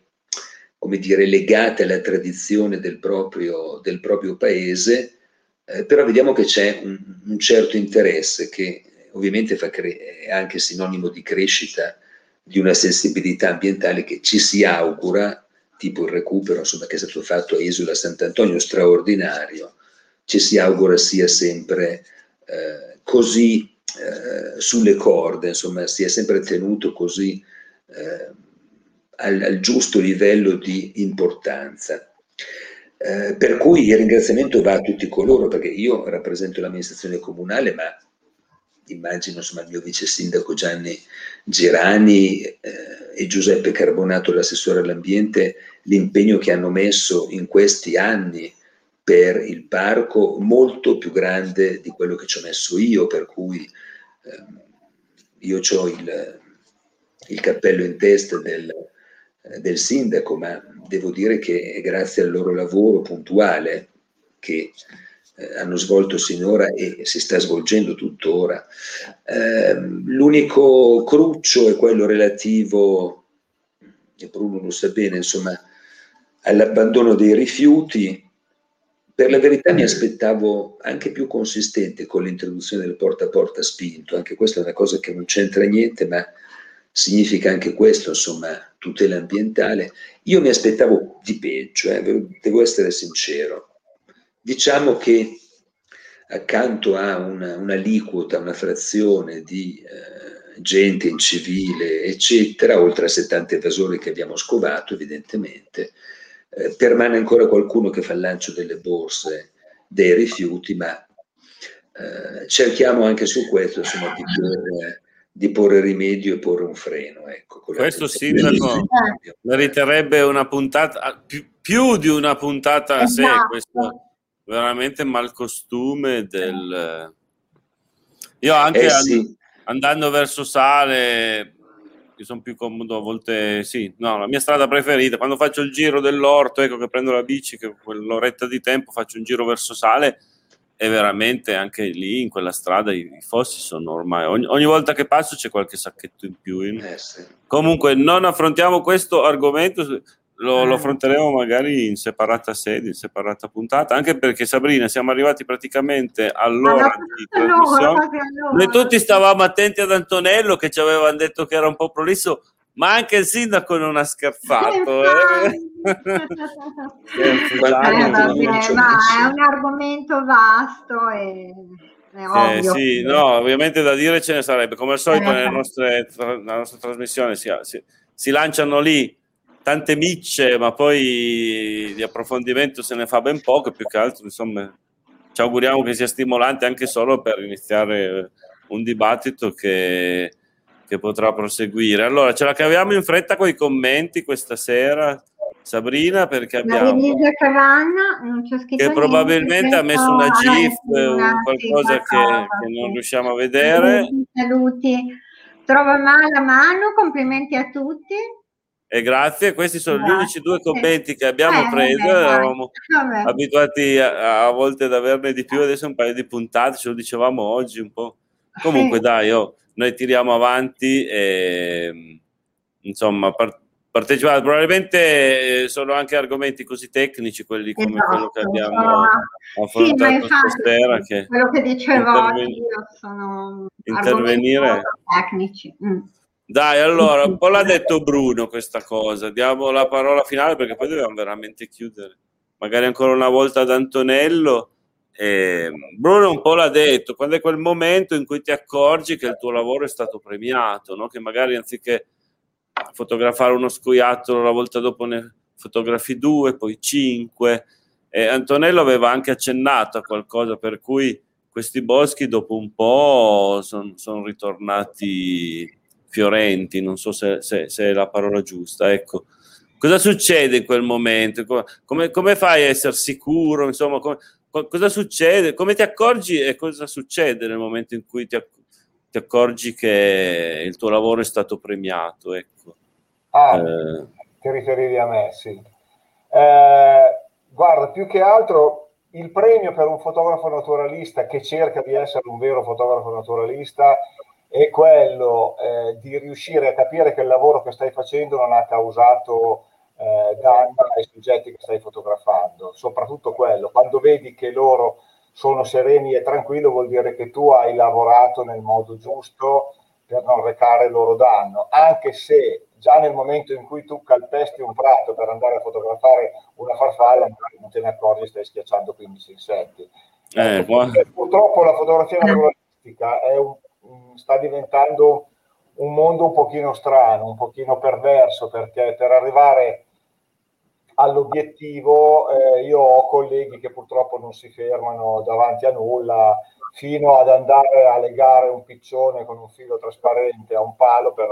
come dire, legate alla tradizione del proprio, del proprio paese, eh, però vediamo che c'è un, un certo interesse che ovviamente fa cre- è anche sinonimo di crescita di una sensibilità ambientale che ci si augura, tipo il recupero insomma, che è stato fatto a Isola Sant'Antonio, straordinario, ci si augura sia sempre eh, così eh, sulle corde, insomma, sia sempre tenuto così eh, al, al, giusto livello di importanza. Eh, per cui il ringraziamento va a tutti coloro, perché io rappresento l'amministrazione comunale, ma immagino insomma, il mio vice sindaco Gianni Girani eh, e Giuseppe Carbonato, l'assessore all'ambiente, l'impegno che hanno messo in questi anni per il parco molto più grande di quello che ci ho messo io, per cui eh, io ho il, il, cappello in testa del, del sindaco, ma devo dire che è grazie al loro lavoro puntuale che eh, hanno svolto sinora e si sta svolgendo tuttora. Eh, l'unico cruccio è quello relativo, e Bruno lo sa bene, insomma, all'abbandono dei rifiuti. Per la verità mi aspettavo anche più consistente con l'introduzione del porta a porta spinto, anche questa è una cosa che non c'entra niente, ma significa anche questo, insomma, tutela ambientale. Io mi aspettavo di peggio, eh, devo essere sincero. Diciamo che accanto a una, un'aliquota, una frazione di eh, gente in civile, eccetera, oltre a 70 evasori che abbiamo scovato, evidentemente, eh, permane ancora qualcuno che fa il lancio delle borse dei rifiuti, ma eh, cerchiamo anche su questo insomma, di, porre, di, porre, rimedio e porre un freno. Ecco, questo sindaco meriterebbe una puntata, più, più di una puntata a sé. Esatto. Questo veramente malcostume del... Io anche eh sì. andando verso Sale, che sono più comodo a volte, sì, no, la mia strada preferita, quando faccio il giro dell'orto, ecco che prendo la bici, che quell'oretta di tempo faccio un giro verso Sale, e veramente anche lì in quella strada i, i fossi sono ormai ogni, ogni, volta che passo c'è qualche sacchetto in più in. Eh sì. comunque non affrontiamo questo argomento lo, lo, eh. affronteremo magari in separata sede, in separata puntata, anche perché Sabrina siamo arrivati praticamente all'ora di trasmissione. Noi tutti stavamo attenti ad Antonello che ci avevano detto che era un po' prolisso, ma anche il sindaco non ha scherzato. Eh. eh, vabbè, ma è un argomento vasto e... Eh, sì, no, ovviamente da dire ce ne sarebbe. Come al solito, eh. nelle nostre, nella nostra trasmissione si, si, si lanciano lì tante micce, ma poi di approfondimento se ne fa ben poco, più che altro, insomma, ci auguriamo che sia stimolante anche solo per iniziare un dibattito che, che potrà proseguire. Allora, ce la caviamo in fretta con i commenti questa sera. Sabrina perché abbiamo Cavanna, che probabilmente ha messo una GIF una, qualcosa sì, che, che, non riusciamo a vedere saluti trova male la mano complimenti a tutti e grazie, questi sono grazie. gli unici due commenti che abbiamo eh, preso, eravamo abituati a, a, volte ad averne di più, adesso un paio di puntate, ce lo dicevamo oggi un po'. Comunque dai, oh, noi tiriamo avanti e insomma par- partecipate, probabilmente eh, sono anche argomenti così tecnici quelli come esatto, quello che abbiamo no. affrontato sì, stasera. Che quello che dicevo interven- io sono intervenire tecnici. Mm. Dai, allora, un po' l'ha detto Bruno questa cosa, diamo la parola finale perché poi dobbiamo veramente chiudere. Magari ancora una volta ad Antonello. Eh, Bruno un po' l'ha detto, quando è quel momento in cui ti accorgi che il tuo lavoro è stato premiato, no? che magari anziché fotografare uno scoiattolo la volta dopo ne fotografi due, poi cinque. E Antonello aveva anche accennato a qualcosa per cui questi boschi dopo un po' sono son ritornati fiorenti, non so se, se, se, è la parola giusta, ecco. Cosa succede in quel momento? Come, come fai a essere sicuro? Insomma, come, cosa succede? Come ti accorgi e cosa succede nel momento in cui ti, ti accorgi che il tuo lavoro è stato premiato? Ecco. Ah, eh. ti riferivi a me, sì. Eh, guarda, più che altro il premio per un fotografo naturalista che cerca di essere un vero fotografo naturalista è quello eh, di riuscire a capire che il lavoro che stai facendo non ha causato eh, danno ai soggetti che stai fotografando, soprattutto quello, quando vedi che loro sono sereni e tranquilli vuol dire che tu hai lavorato nel modo giusto per non recare loro danno, anche se già nel momento in cui tu calpesti un prato per andare a fotografare una farfalla non te ne accorgi stai schiacciando 15 insetti. Eh, purtroppo la fotografia naturalistica un, sta diventando un mondo un pochino strano, un pochino perverso, perché per arrivare all'obiettivo eh, io ho colleghi che purtroppo non si fermano davanti a nulla fino ad andare a legare un piccione con un filo trasparente a un palo per,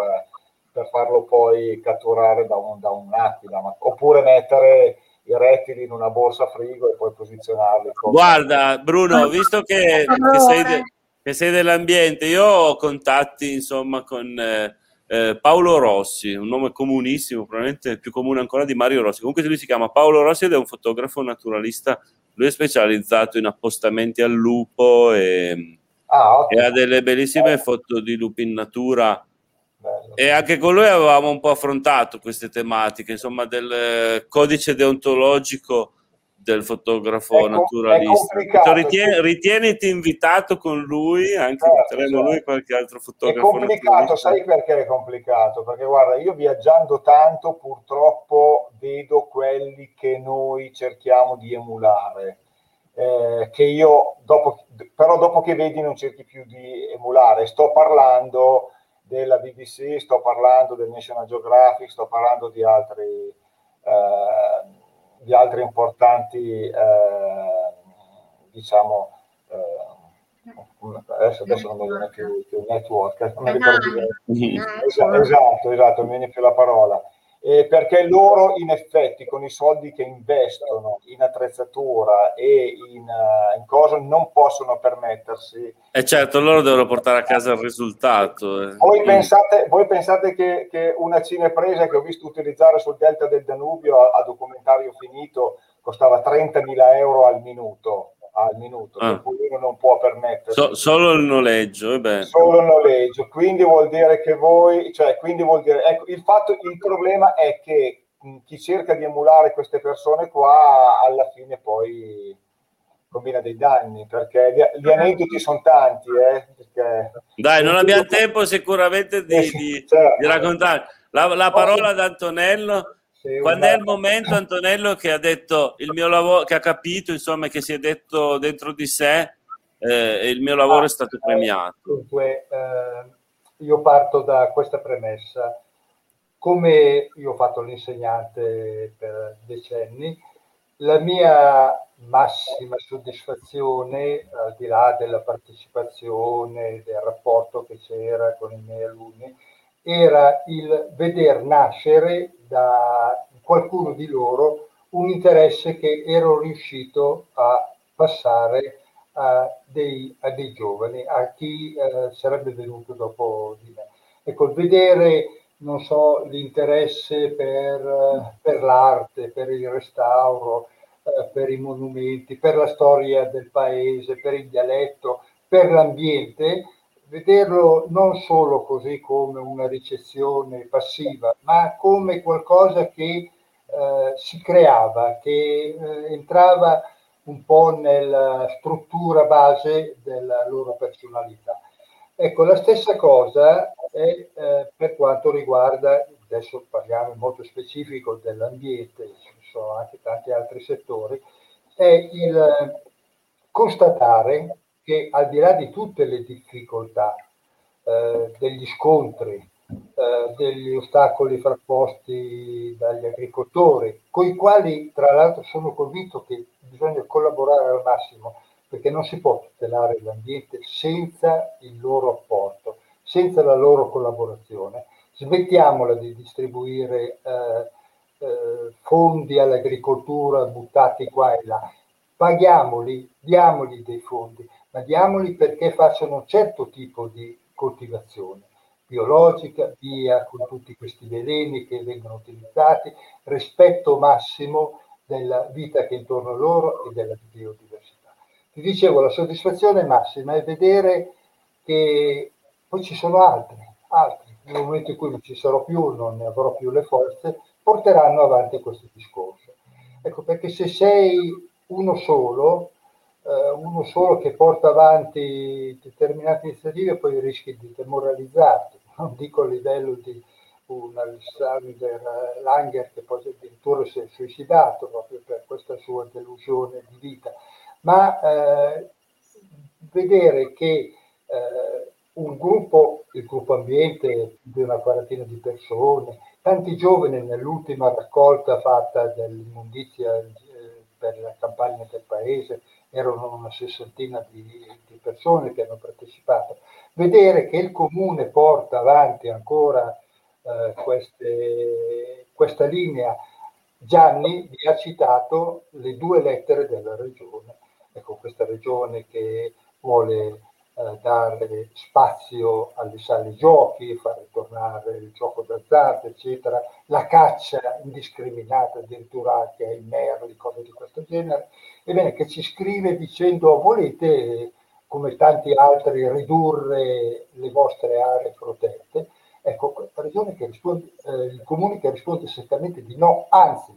per farlo poi catturare da, un, da un'aquila, ma, oppure mettere i rettili in una borsa frigo e poi posizionarli. Come... Guarda Bruno, visto che, che, sei, de, che sei, dell'ambiente, io ho contatti insomma con... Eh, eh, Paolo Rossi, un nome comunissimo, probabilmente più comune ancora di Mario Rossi. Comunque lui si chiama Paolo Rossi ed è un fotografo naturalista. Lui è specializzato in appostamenti al lupo e, ah, e ha delle bellissime foto di lupi in natura. Bello. E anche con lui avevamo un po' affrontato queste tematiche, insomma, del codice deontologico del fotografo è naturalista. Ritieni, ritieniti invitato con lui, anche certo, certo. lui qualche altro fotografo. È complicato, sai perché è complicato? Perché guarda, io viaggiando tanto purtroppo vedo quelli che noi cerchiamo di emulare. Eh, che io dopo, però dopo che vedi non cerchi più di emulare. Sto parlando della BBC, sto parlando del National Geographic, sto parlando di altri eh, di altri importanti, eh, diciamo, eh, adesso, adesso, non mi viene più, più network, non mi ricordo più. Esatto, esatto, mi viene più la parola eh, perché loro in effetti con i soldi che investono in attrezzatura e in, uh, in cose non possono permettersi. E eh certo, loro devono portare a casa il risultato. Eh. Voi pensate, voi pensate che, che, una cinepresa che ho visto utilizzare sul delta del Danubio a, a documentario finito costava 30.000 euro al minuto? Al minuto, ah. uno non può permettersi. So, solo il noleggio, eh Solo il noleggio, quindi vuol dire che voi, cioè, quindi vuol dire, ecco, il, fatto, il problema è che chi cerca di emulare queste persone qua alla fine poi combina dei danni perché gli, gli aneddoti sono tanti eh, perché... dai non abbiamo tempo sicuramente di, di, certo. di raccontare la, la parola ad Antonello quando è il momento, Antonello, che ha detto il mio lavoro, che ha capito, insomma, che si è detto dentro di sé, eh, il mio lavoro ah, è stato premiato? Dunque, eh, io parto da questa premessa. Come io ho fatto l'insegnante per decenni, la mia massima soddisfazione, al di là della partecipazione, del rapporto che c'era con i miei alunni, era il veder nascere da qualcuno di loro un interesse che ero riuscito a passare a dei, a dei giovani, a chi eh, sarebbe venuto dopo di me. Ecco, vedere, non so, l'interesse per, per l'arte, per il restauro, eh, per i monumenti, per la storia del paese, per il dialetto, per l'ambiente, vederlo non solo così come una ricezione passiva, ma come qualcosa che eh, si creava, che eh, entrava un po' nella struttura base della loro personalità. Ecco, la stessa cosa è eh, per quanto riguarda, adesso parliamo in modo specifico dell'ambiente, ci sono anche tanti altri settori, è il constatare che al di là di tutte le difficoltà, eh, degli scontri, eh, degli ostacoli frapposti dagli agricoltori, con i quali tra l'altro sono convinto che bisogna collaborare al massimo, perché non si può tutelare l'ambiente senza il loro apporto, senza la loro collaborazione. Smettiamola di distribuire eh, eh fondi all'agricoltura buttati qua e là, paghiamoli, diamogli dei fondi, ma diamoli perché facciano un certo tipo di coltivazione, biologica, via con tutti questi veleni che vengono utilizzati, rispetto massimo della vita che è intorno a loro e della biodiversità. Ti dicevo, la soddisfazione massima è vedere che poi ci sono altri, altri, nel momento in cui non ci sarò più, non ne avrò più le forze, porteranno avanti questo discorso. Ecco, perché se sei uno solo, eh, uno solo che porta avanti determinate iniziative, poi rischi di demoralizzarti, non dico a livello di un Alexander Langer che poi addirittura si è suicidato proprio per questa sua delusione di vita, ma eh, vedere che eh, un gruppo, il gruppo ambiente di una quarantina di persone, tanti giovani nell'ultima raccolta fatta dell'immondizia eh, per la campagna del paese, erano una sessantina di, di, persone che hanno partecipato. Vedere che il comune porta avanti ancora eh, queste, questa linea, Gianni vi ha citato le due lettere della regione. Ecco, questa regione che vuole eh, dare spazio alle sale giochi, fare tornare il gioco d'azzardo, eccetera, la caccia indiscriminata addirittura anche ai merli, cose di questo genere, ebbene che ci scrive dicendo volete, come tanti altri, ridurre le vostre aree protette, ecco, la regione che risponde, eh, il comune che risponde seccamente di no, anzi,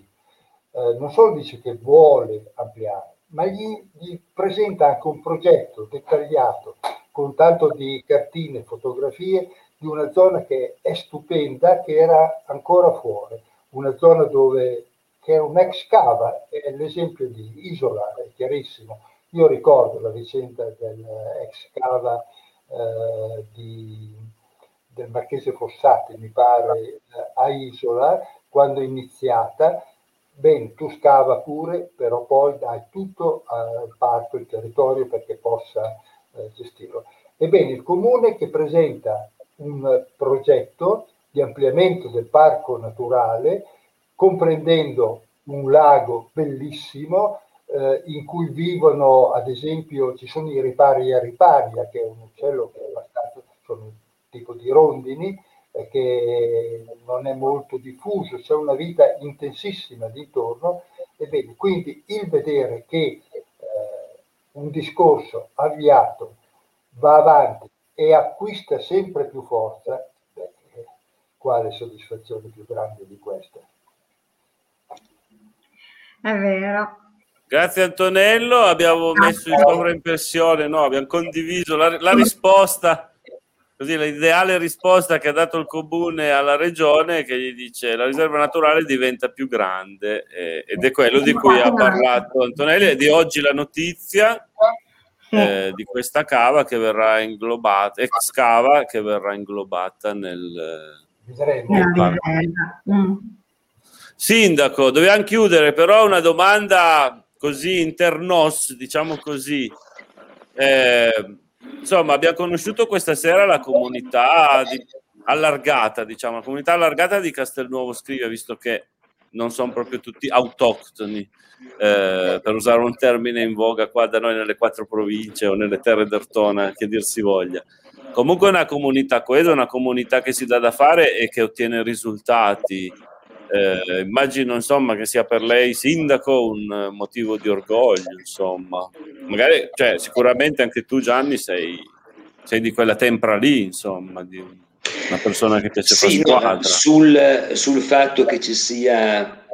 eh, non solo dice che vuole ampliare, ma gli, gli, presenta anche un progetto dettagliato con tanto di cartine, fotografie di una zona che è stupenda, che era ancora fuori, una zona dove che era un'ex cava, è l'esempio di Isola, è chiarissimo. Io ricordo la vicenda dell'ex cava eh, di, del Marchese Fossati, mi pare, eh, a Isola, quando è iniziata, bene, tu scava pure, però poi dai tutto al parco, il territorio perché possa eh, gestirlo. Ebbene, il comune che presenta un progetto di ampliamento del parco naturale, comprendendo un lago bellissimo eh, in cui vivono, ad esempio, ci sono i ripari a riparia, che è un uccello che è abbastanza, sono un tipo di rondini, che non è molto diffuso, c'è una vita intensissima di intorno. Ebbene, quindi il vedere che eh, un discorso avviato va avanti e acquista sempre più forza, beh, quale soddisfazione più grande di questa? È vero. Grazie Antonello, abbiamo messo in sovraimpressione, no, abbiamo condiviso la, la risposta così l'ideale risposta che ha dato il comune alla regione che gli dice la riserva naturale diventa più grande eh, ed è quello di cui ha parlato Antonelli e di oggi la notizia eh, di questa cava che verrà inglobata ex cava che verrà inglobata nel, nel mm. Sindaco, dobbiamo chiudere però una domanda così internos, diciamo così. Eh, insomma, abbiamo conosciuto questa sera la comunità di, allargata, diciamo, la comunità allargata di Castelnuovo Scrivia, visto che non sono proprio tutti autoctoni, eh, per usare un termine in voga qua da noi nelle quattro province o nelle terre d'Ortona, che dir si voglia. Comunque è una comunità coesa, una comunità che si dà da fare e che ottiene risultati. Eh, immagino insomma che sia per lei sindaco un motivo di orgoglio insomma. Magari cioè, sicuramente anche tu Gianni sei, sei di quella tempra lì insomma di una persona che piace sì, no, sul, sul fatto che ci sia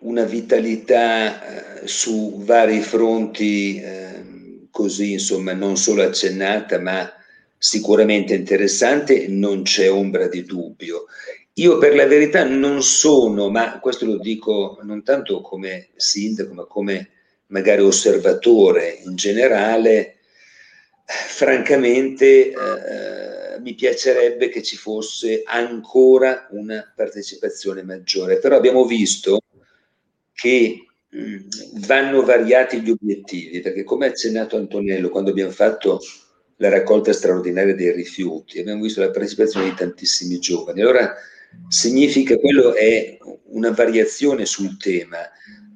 una vitalità eh, su vari fronti eh, così insomma non solo accennata ma sicuramente interessante non c'è ombra di dubbio io per la verità non sono, ma questo lo dico non tanto come sindaco, ma come magari osservatore in generale, francamente eh, mi piacerebbe che ci fosse ancora una partecipazione maggiore, però abbiamo visto che mh, vanno variati gli obiettivi, perché come ha accennato Antonello quando abbiamo fatto la raccolta straordinaria dei rifiuti, abbiamo visto la partecipazione di tantissimi giovani. Allora, significa quello è una variazione sul tema,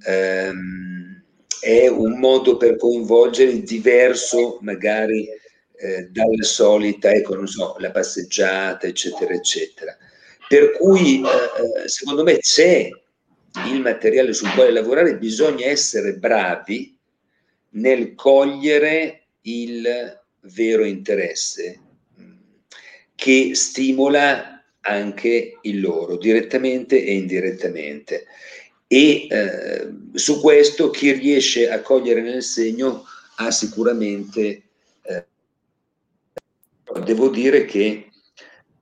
ehm, è un modo per coinvolgere diverso magari eh, dalla solita, ecco, non so, la passeggiata, eccetera, eccetera. Per cui, eh, eh secondo me, c'è il materiale sul quale lavorare, bisogna essere bravi nel cogliere il vero interesse che stimola anche il loro, direttamente e indirettamente. E eh, su questo chi riesce a cogliere nel segno ha sicuramente, eh, devo dire che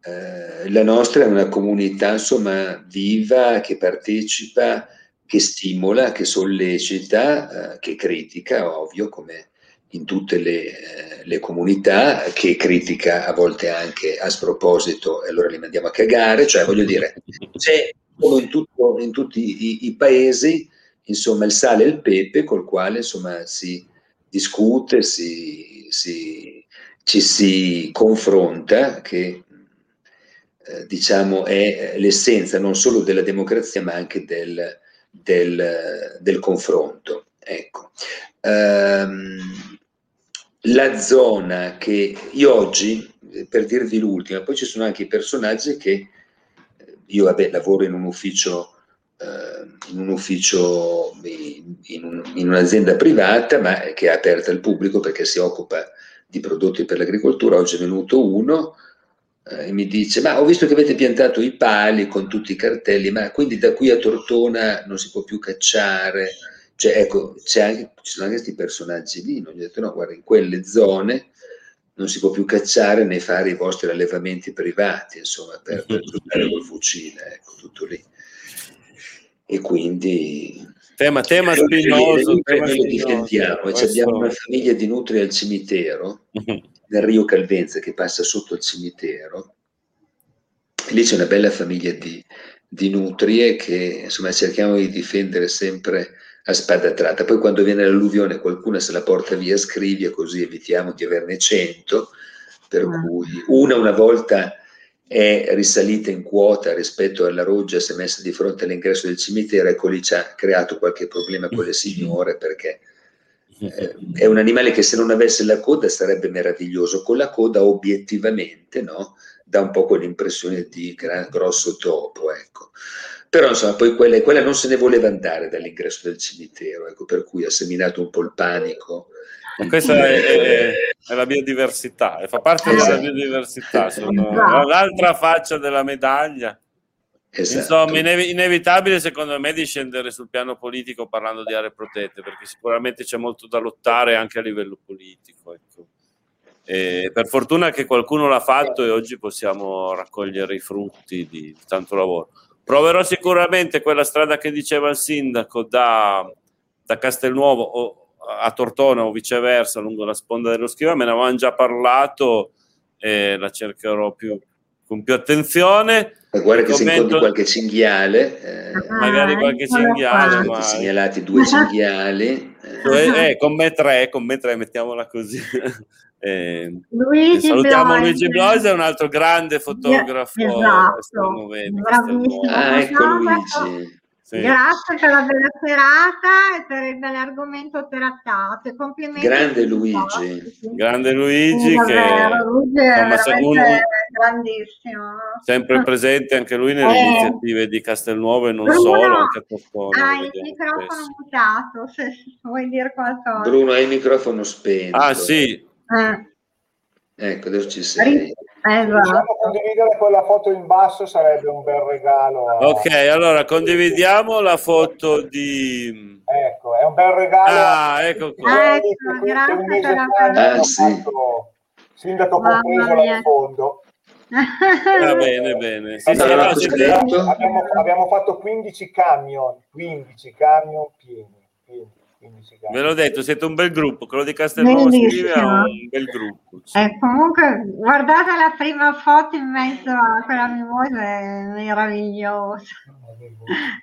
eh, la nostra è una comunità insomma viva, che partecipa, che stimola, che sollecita, eh, che critica, ovvio, come in tutte le, eh, le, comunità, che critica a volte anche a sproposito e allora li mandiamo a cagare, cioè voglio dire, c'è come in, tutto, in tutti i, i, paesi, insomma, il sale e il pepe col quale insomma si discute, si, si, ci si confronta, che eh, diciamo è l'essenza non solo della democrazia ma anche del, del, del confronto. Ecco. Um, la zona che io oggi, per dirvi l'ultima, poi ci sono anche i personaggi che eh, io vabbè, lavoro in un ufficio, eh, in, un ufficio in, un, in, un'azienda privata, ma che è aperta al pubblico perché si occupa di prodotti per l'agricoltura. Oggi è venuto uno eh, e mi dice: Ma ho visto che avete piantato i pali con tutti i cartelli, ma quindi da qui a Tortona non si può più cacciare cioè, ecco, anche, ci sono anche questi personaggi lì, non gli ho detto no, guarda, in quelle zone non si può più cacciare né fare i vostri allevamenti privati, insomma, per, per giocare col fucile, ecco, tutto lì. E quindi... Tema, tema spinoso. Tema difendiamo, questo... abbiamo una famiglia di nutri al cimitero, nel Rio Calvenza che passa sotto il cimitero, e lì c'è una bella famiglia di, di nutrie che insomma cerchiamo di difendere sempre a spada tratta. Poi quando viene l'alluvione qualcuno se la porta via scrivia così evitiamo di averne cento, per mm. cui una una volta è risalita in quota rispetto alla roggia, si è messa di fronte all'ingresso del cimitero, ecco lì ci ha creato qualche problema con le signore perché eh, è un animale che se non avesse la coda sarebbe meraviglioso, con la coda obiettivamente no? dà un po' quell'impressione di gran, grosso topo. Ecco. Però insomma, poi quella, quella, non se ne voleva andare dall'ingresso del cimitero, ecco, per cui ha seminato un po' il panico. Ma questa è, è, è, la biodiversità, fa parte della biodiversità, sono esatto. l'altra faccia della medaglia. Esatto. Insomma, inev- inevitabile secondo me di scendere sul piano politico parlando di aree protette, perché sicuramente c'è molto da lottare anche a livello politico. Ecco. per fortuna che qualcuno l'ha fatto e oggi possiamo raccogliere i frutti di, di tanto lavoro. Proverò sicuramente quella strada che diceva il sindaco da, da Castelnuovo a Tortona o viceversa lungo la sponda dello Schiva, me ne avevamo già parlato e la cercherò più, con più attenzione. E guarda che commento... se incontri qualche cinghiale, eh, magari qualche cinghiale, ma... segnalati due cinghiali. Eh. Eh, con me tre, con me tre, mettiamola così. Eh, Luigi salutiamo Bloise. Luigi Bloise, è un altro grande fotografo. Esatto, ah, ecco Luigi. Sì. Grazie per la bella serata e per il bell'argomento trattato. Complimenti. Grande Luigi. Grande Luigi sì, che Luigi è uno, grandissimo. Sempre presente anche lui nelle eh, iniziative di Castelnuovo e non Bruno, solo, anche a Tortona. Hai il microfono spesso. mutato, se vuoi dire qualcosa. Bruno, hai il microfono spento. Ah sì, eh. Ecco, adesso ci sei. Esatto. Diciamo, condividere quella foto in basso sarebbe un bel regalo. A... Ok, allora condividiamo la foto di... Ecco, è un bel regalo. Ah, ecco qua. Ecco, grazie per la sì. Sindaco compreso là in fondo. Va bene, bene. Sì, allora, sì, no, abbiamo, abbiamo, fatto 15 camion, 15 camion pieni. pieni. Ve l'ho detto, siete un bel gruppo, quello di Castelnuovo scrive è un bel gruppo. Sì. Eh, comunque, guardate la prima foto in mezzo a quella mimosa, è meravigliosa.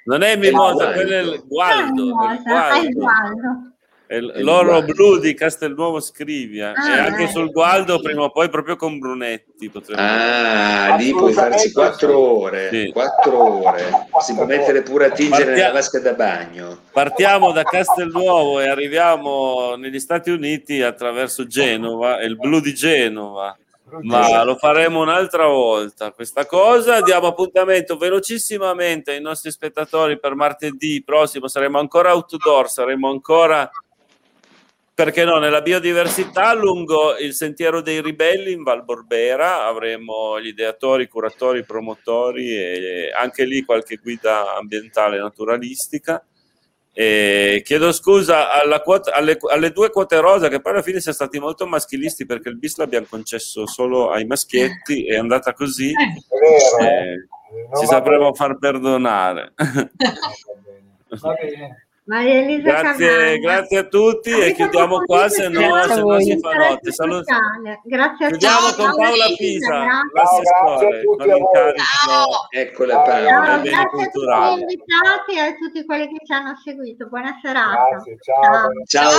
Non è mimosa, no, quello è il gualdo. È il gualdo. L'oro blu di Castelnuovo Scrivia ah, e anche sul Gualdo sì. prima o poi proprio con Brunetti potremmo ah lì puoi farci quattro ore sì. quattro ore. Si può mettere pure a tingere Partia- nella vasca da bagno. Partiamo da Castelnuovo e arriviamo negli Stati Uniti attraverso Genova il blu di Genova. Ma lo faremo un'altra volta questa cosa. Diamo appuntamento velocissimamente ai nostri spettatori per martedì prossimo. Saremo ancora outdoor saremo ancora perché no, nella biodiversità lungo il sentiero dei ribelli in Val Borbera avremo gli ideatori, curatori, promotori e anche lì qualche guida ambientale naturalistica. E chiedo scusa quota, alle, alle, due quote rosa che poi alla fine siamo stati molto maschilisti perché il bis l'abbiamo concesso solo ai maschietti, è andata così. Eh, ci sapremo far perdonare. Va bene. Maria Elisa grazie, grazie a tutti e chiudiamo qua se no, se no si fa notte. Salut- Grazie a Chiudiamo tutti. con Paola. Pisa, Grazie. l'assessore, tutti con a voi. l'incarico eccola Ciao. Paola Ciao, grazie a tutti gli invitati e a tutti quelli che ci hanno seguito. Buona serata. Grazie, ciao. Ciao. ciao